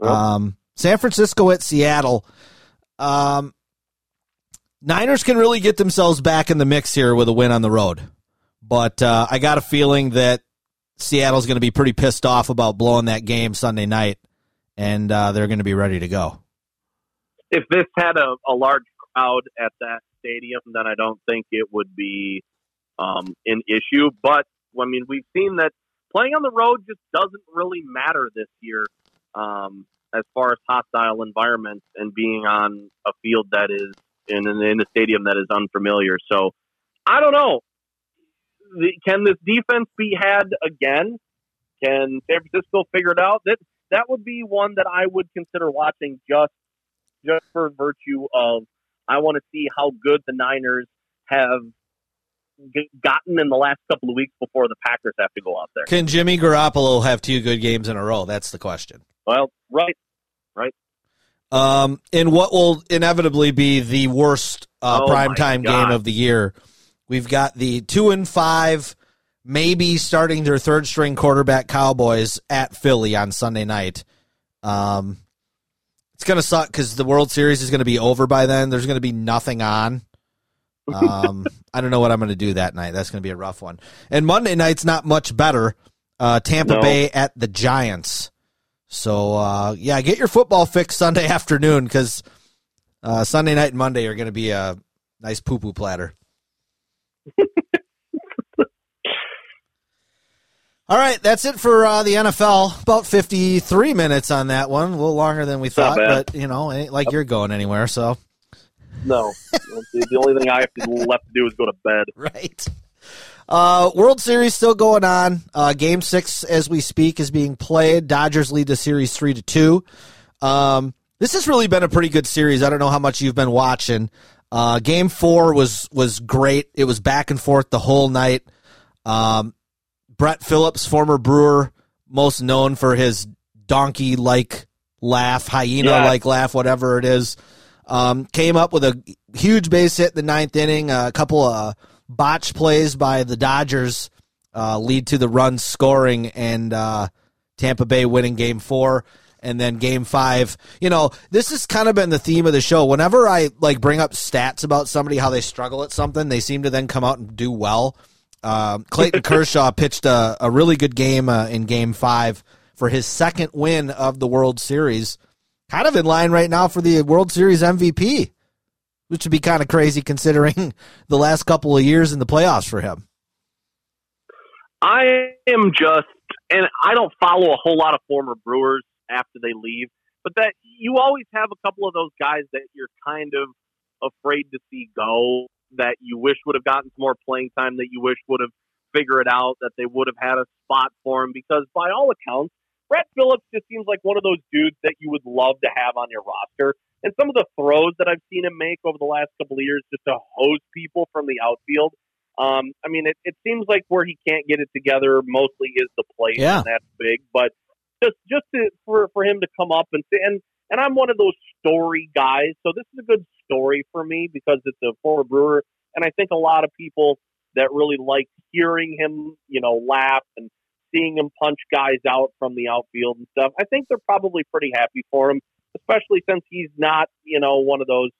Um, San Francisco at Seattle. Um, Niners can really get themselves back in the mix here with a win on the road. But uh, I got a feeling that Seattle's going to be pretty pissed off about blowing that game Sunday night, and uh, they're going to be ready to go. If this had a, a large crowd at that stadium, then I don't think it would be um, an issue. But I mean, we've seen that playing on the road just doesn't really matter this year um, as far as hostile environments and being on a field that is in, in a stadium that is unfamiliar. So I don't know. The- Can this defense be had again? Can San Francisco figure it out? That that would be one that I would consider watching just just for virtue of I want to see how good the Niners have gotten in the last couple of weeks before the Packers have to go out there. Can Jimmy Garoppolo have two good games in a row? That's the question. Well, right, right. Um, in what will inevitably be the worst uh, Oh, primetime game of the year, we've got the two and five, maybe starting their third string quarterback Cowboys at Philly on Sunday night. Um, it's gonna suck because the World Series is gonna be over by then. There's gonna be nothing on. Um, I don't know what I'm gonna do that night. That's gonna be a rough one. And Monday night's not much better. Uh, Tampa No. Bay at the Giants. So uh, yeah, get your football fix Sunday (laughs) afternoon because uh, Sunday night and Monday are going to be a nice poo poo platter. (laughs) All right, that's it for uh, the NFL. About fifty-three minutes on that one, a little longer than we thought, but you know, it ain't like you're going anywhere. So no. the only thing I have to (laughs) left to do is go to bed. right. Uh, World Series still going on. Uh, game six, as we speak, is being played. Dodgers lead the series three to two. Um, this has really been a pretty good series. I don't know how much you've been watching. Uh, game four was was great. It was back and forth the whole night. Um, Brett Phillips, former Brewer, most known for his donkey like laugh, hyena like laugh, whatever it is, um, came up with a huge base hit in the ninth inning. A couple of botch plays by the Dodgers uh, lead to the run scoring and uh, Tampa Bay winning game four. And then game five, you know, this has kind of been the theme of the show. Whenever I like bring up stats about somebody, how they struggle at something, they seem to then come out and do well. Um, Clayton (laughs) Kershaw pitched a, a really good game uh, in game five for his second win of the World Series. Kind of in line right now for the World Series MVP, which would be kind of crazy considering (laughs) the last couple of years in the playoffs for him. I am just, and I don't follow a whole lot of former Brewers after they leave, but that you always have a couple of those guys that you're kind of afraid to see go, that you wish would have gotten some more playing time, that you wish would have figured it out that they would have had a spot for him because by all accounts, Brett Phillips just seems like one of those dudes that you would love to have on your roster. And some of the throws that I've seen him make over the last couple of years just to hose people from the outfield. Um, I mean, it, it seems like where he can't get it together mostly is the plate, Yeah. and that's big. But just just to, for for him to come up and and and I'm one of those story guys, so this is a good story for me because it's a former Brewer, and I think a lot of people that really like hearing him, you know, laugh and seeing him punch guys out from the outfield and stuff. I think they're probably pretty happy for him, especially since he's not, you know, one of those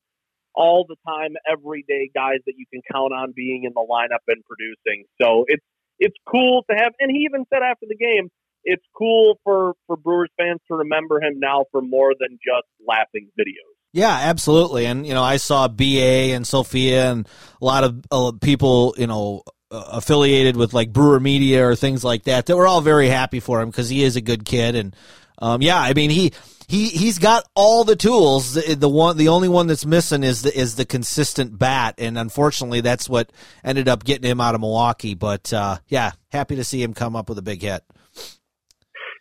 all the time, everyday guys that you can count on being in the lineup and producing. So it's it's cool to have. And he even said after the game, it's cool for for Brewers fans to remember him now for more than just laughing videos. Yeah, absolutely. And you know, I saw BA and Sophia and a lot of uh, people, you know, affiliated with like Brewer Media or things like that. That were all very happy for him because he is a good kid. And um, yeah, I mean, he he he's got all the tools. The, the one, the only one that's missing is the is the consistent bat. And unfortunately, that's what ended up getting him out of Milwaukee. But uh, yeah, happy to see him come up with a big hit.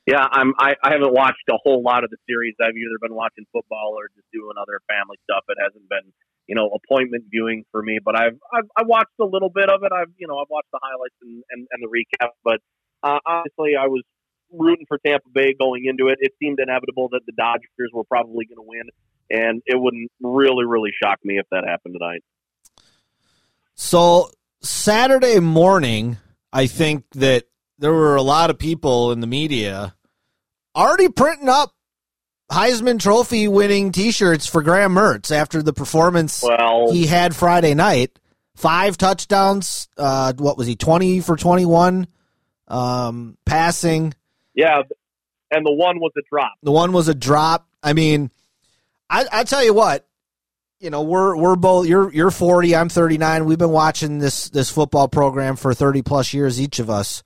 Yeah, I'm. I, I haven't watched a whole lot of the series. I've either been watching football or just doing other family stuff. It hasn't been, you know, appointment viewing for me. But I've I've, I've watched a little bit of it. I've you know I've watched the highlights and and, and the recap. But uh, honestly, I was rooting for Tampa Bay going into it. It seemed inevitable that the Dodgers were probably going to win, and it wouldn't really really shock me if that happened tonight. So Saturday morning, I think that there were a lot of people in the media already printing up Heisman Trophy winning T-shirts for Graham Mertz after the performance Well, he had Friday night. Five touchdowns. Uh, what was he? Twenty for twenty-one. Um, passing. yeah, and the one was a drop. The one was a drop. I mean, I, I tell you what, you know, we're we're both you're you're 40, I'm 39. We've been watching this this football program for 30 plus years each of us.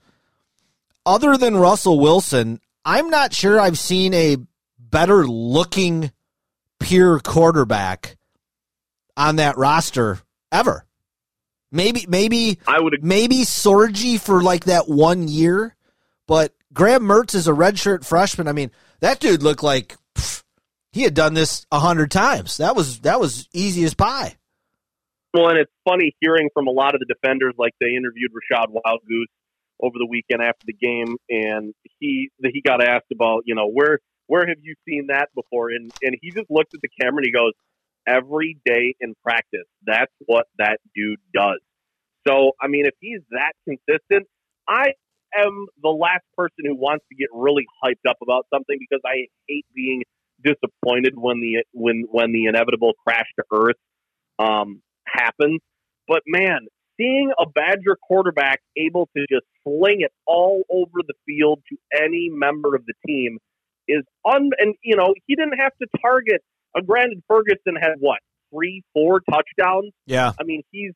Other than Russell Wilson, I'm not sure I've seen a better looking pure quarterback on that roster ever. Maybe maybe I would maybe Sorgi for like that one year, but Graham Mertz is a redshirt freshman. I mean, that dude looked like pff, he had done this a hundred times. That was that was easy as pie. Well, and it's funny hearing from a lot of the defenders, like they interviewed Rachad Wildgoose over the weekend after the game, and he he got asked about, you know, where where have you seen that before? And and he just looked at the camera and he goes, every day in practice, that's what that dude does. So, I mean, if he's that consistent, I am the last person who wants to get really hyped up about something because I hate being disappointed when the when when the inevitable crash to earth um, happens. But man, seeing a Badger quarterback able to just sling it all over the field to any member of the team is un. And you know, he didn't have to target. Uh, granted, Ferguson had what three, four touchdowns. Yeah. I mean, he's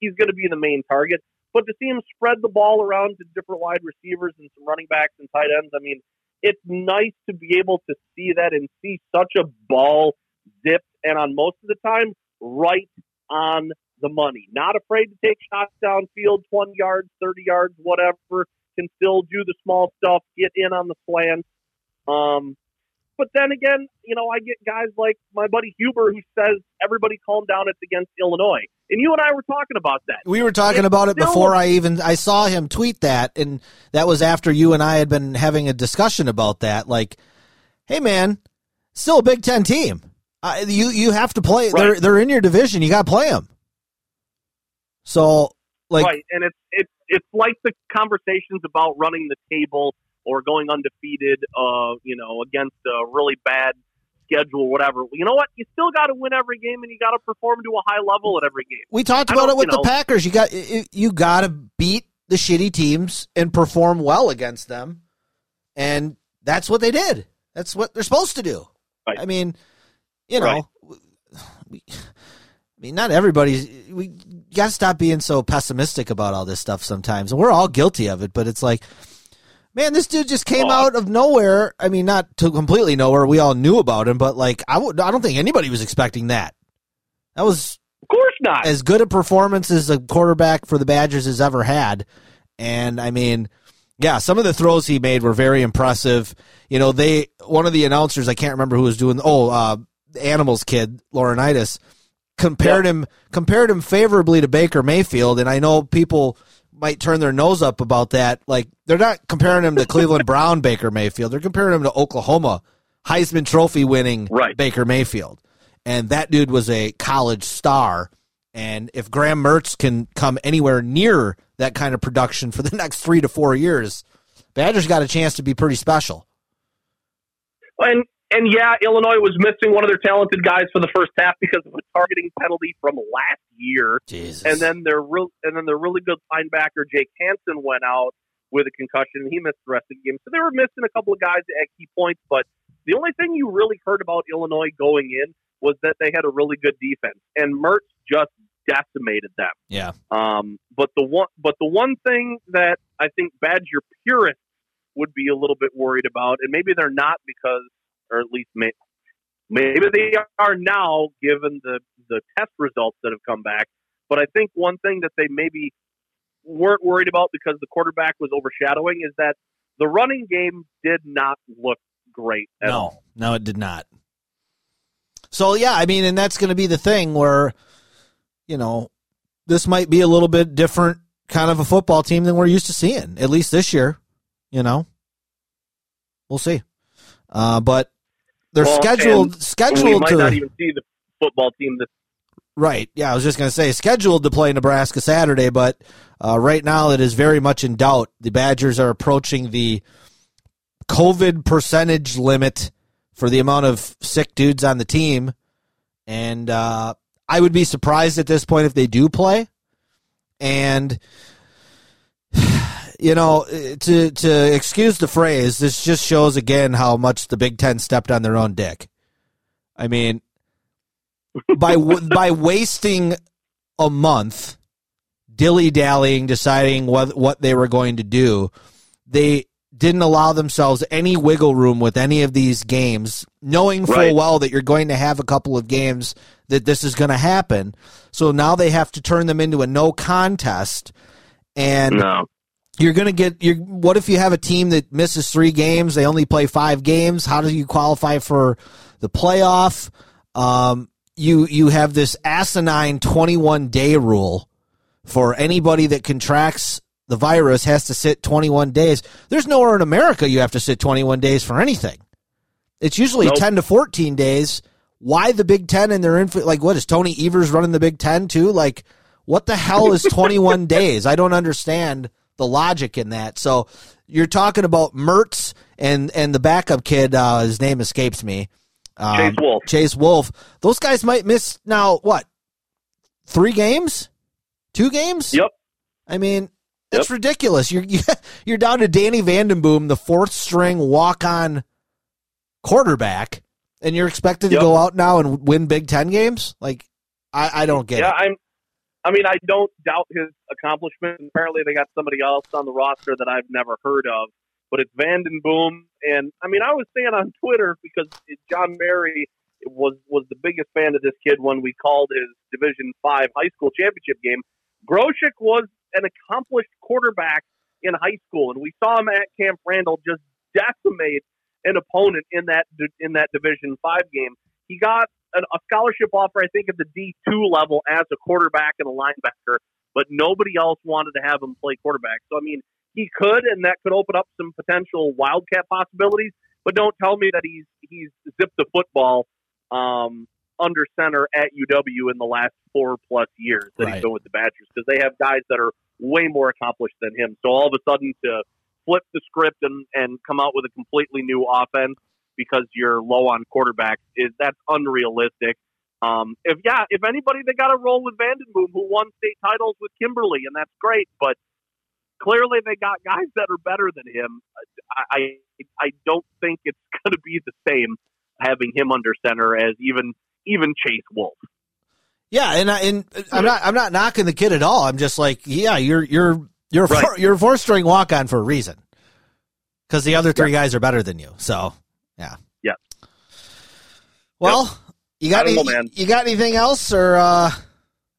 he's going to be the main target. But to see him spread the ball around to different wide receivers and some running backs and tight ends, I mean, it's nice to be able to see that and see such a ball zipped and on most of the time right on the money. Not afraid to take shots downfield, 20 yards, 30 yards, whatever. Can still do the small stuff, get in on the slant. Um, but then again, you know, I get guys like my buddy Huber who says everybody calm down. It's against Illinois, and you and I were talking about that. We were talking It's about it before I even I saw him tweet that, and that was after you and I had been having a discussion about that. Like, hey man, still a Big Ten team. Uh, you you have to play. They're they're in your division. You got to play them. So like right, and it's it's it's like the conversations about running the table or going undefeated, uh, you know, against a really bad schedule, whatever. You know what? You still got to win every game, and you got to perform to a high level at every game. we talked about it with you the know- Packers. You got you, you got to beat the shitty teams and perform well against them, and that's what they did. That's what they're supposed to do. Right. I mean, you know, Right. we, I mean, not everybody's. We got to stop being so pessimistic about all this stuff sometimes, and we're all guilty of it. But it's like, man, this dude just came Oh. out of nowhere. I mean, not to completely nowhere. We all knew about him, but like, I would. I don't think anybody was expecting that. That was Of course not. as good a performance as a quarterback for the Badgers has ever had. And I mean, yeah, some of the throws he made were very impressive. You know, they one of the announcers, I can't remember who was doing. Oh, uh, Animals kid, Laurinaitis, compared him compared him favorably to Baker Mayfield, and I know people might turn their nose up about that. Like they're not comparing him to Cleveland Brown Baker Mayfield; they're comparing him to Oklahoma Heisman Trophy winning Right. Baker Mayfield, and that dude was a college star. And if Graham Mertz can come anywhere near that kind of production for the (laughs) next three to four years, Badgers got a chance to be pretty special. And and yeah, Illinois was missing one of their talented guys for the first half because of a targeting penalty from last year. Jesus. And then their real and then their really good linebacker Jake Hansen went out with a concussion and he missed the rest of the game. So they were missing a couple of guys at key points, but the only thing you really heard about Illinois going in was that they had a really good defense. And Mertz just decimated them. yeah. Um, but the one, but the one thing that I think Badger purists would be a little bit worried about, and maybe they're not because, or at least may, maybe they are now, given the the test results that have come back. But I think one thing that they maybe weren't worried about because the quarterback was overshadowing is that the running game did not look great at no, all. no, it did not. So yeah, I mean, and that's going to be the thing where, you know, this might be a little bit different kind of a football team than we're used to seeing, at least this year. You know, we'll see. Uh, but they're Well, scheduled and we scheduled might to not even see the football team this Right. Yeah, I was just going to say scheduled to play Nebraska Saturday, but uh, right now it is very much in doubt. The Badgers are approaching the COVID percentage limit for the amount of sick dudes on the team, and uh, I would be surprised at this point if they do play. And you know, to to excuse the phrase, this just shows again how much the Big Ten stepped on their own dick. I mean, by (laughs) by wasting a month dilly dallying, deciding what what they were going to do, they didn't allow themselves any wiggle room with any of these games, knowing full Right. well that you're going to have a couple of games that this is going to happen. So now they have to turn them into a no contest, and no. You're going to get your what if you have a team that misses three games they only play five games? How do you qualify for the playoff? Um, you you have this asinine 21 day rule for anybody that contracts the virus has to sit 21 days. There's nowhere in america you have to sit 21 days for anything. It's usually Nope. 10 to 14 days. Why the big 10 and their inf- like what is tony evers running the big 10 too? Like what the hell is 21 (laughs) days? I don't understand the logic in that so you're talking about mertz and and the backup kid uh, his name escapes me um, Chase Wolf. chase wolf those guys might miss now what three games two games Yep. I mean, it's ridiculous. You're (laughs) you're down to Danny Vandenboom, the fourth string walk on quarterback, and you're expected to go out now and win Big Ten games. Like, I, I don't get yeah, it. I'm. I mean, I don't doubt his accomplishment. Apparently, they got somebody else on the roster that I've never heard of, but it's Vandenboom. And I mean, I was saying on Twitter because John Mary was was the biggest fan of this kid when we called his Division Five high school championship game. Groshek was an accomplished quarterback in high school, and we saw him at Camp Randall just decimate an opponent in that in that Division Five game. He got an, a scholarship offer, I think, at the D two level as a quarterback and a linebacker, but nobody else wanted to have him play quarterback. So I mean, he could, and that could open up some potential wildcat possibilities. But don't tell me that he's he's zipped the football um, under center at UW in the last four plus years that Right. he's been with the Badgers because they have guys that are way more accomplished than him. So all of a sudden to flip the script and, and come out with a completely new offense because you're low on quarterbacks is that's unrealistic. Um, if yeah, if anybody they got to roll with Vandenboom who won state titles with Kimberly and that's great, but clearly they got guys that are better than him. I I, I don't think it's (laughs) going to be the same having him under center as even even Chase Wolf. Yeah, and I, and I'm not I'm not knocking the kid at all. I'm just like, yeah, you're you're you're Right. four, you're a four string walk on for a reason because the other three guys are better than you. So yeah, Yeah. Well, you got any, know, you got anything else or uh,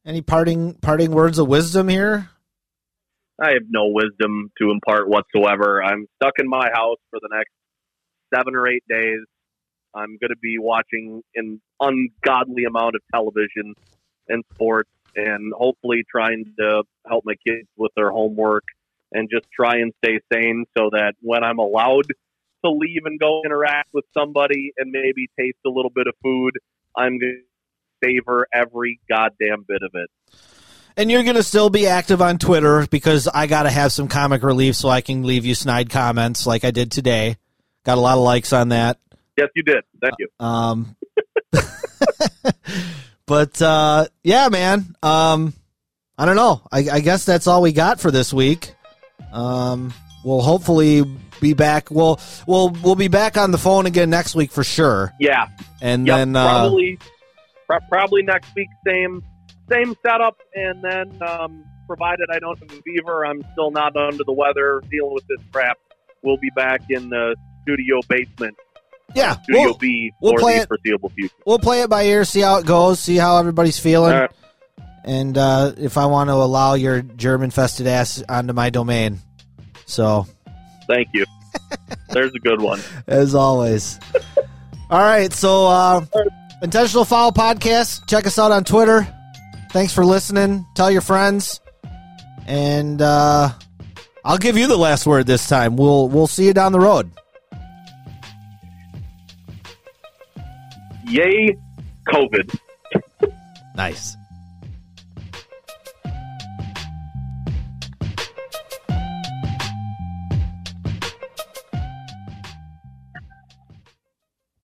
any parting parting words of wisdom here? I have no wisdom to impart whatsoever. I'm stuck in my house for the next seven or eight days. I'm going to be watching an ungodly amount of television and sports, and hopefully trying to help my kids with their homework and just try and stay sane so that when I'm allowed to leave and go interact with somebody and maybe taste a little bit of food, I'm going to savor every goddamn bit of it. And you're going to still be active on Twitter because I got to have some comic relief so I can leave you snide comments like I did today. Got a lot of likes on that. Yes, you did. Thank you. Um, (laughs) but uh, yeah, man. Um, I don't know. I, I guess that's all we got for this week. Um, we'll hopefully be back. We'll we'll we'll be back on the phone again next week for sure. Yeah, And Yep, then uh, probably pro- probably next week same same setup and then um, provided I don't have a fever I'm still not under the weather dealing with this crap we'll be back in the studio basement yeah, studio we'll, B we'll for play the it- foreseeable future we'll play it by ear, see how it goes, see how everybody's feeling, right. and uh, if I want to allow your German fested ass onto my domain. So thank you there's a good one (laughs) as always. All right, so uh, intentional foul podcast. Check us out on Twitter. Thanks for listening. Tell your friends, and uh, I'll give you the last word this time. We'll we'll see you down the road. yay COVID Nice.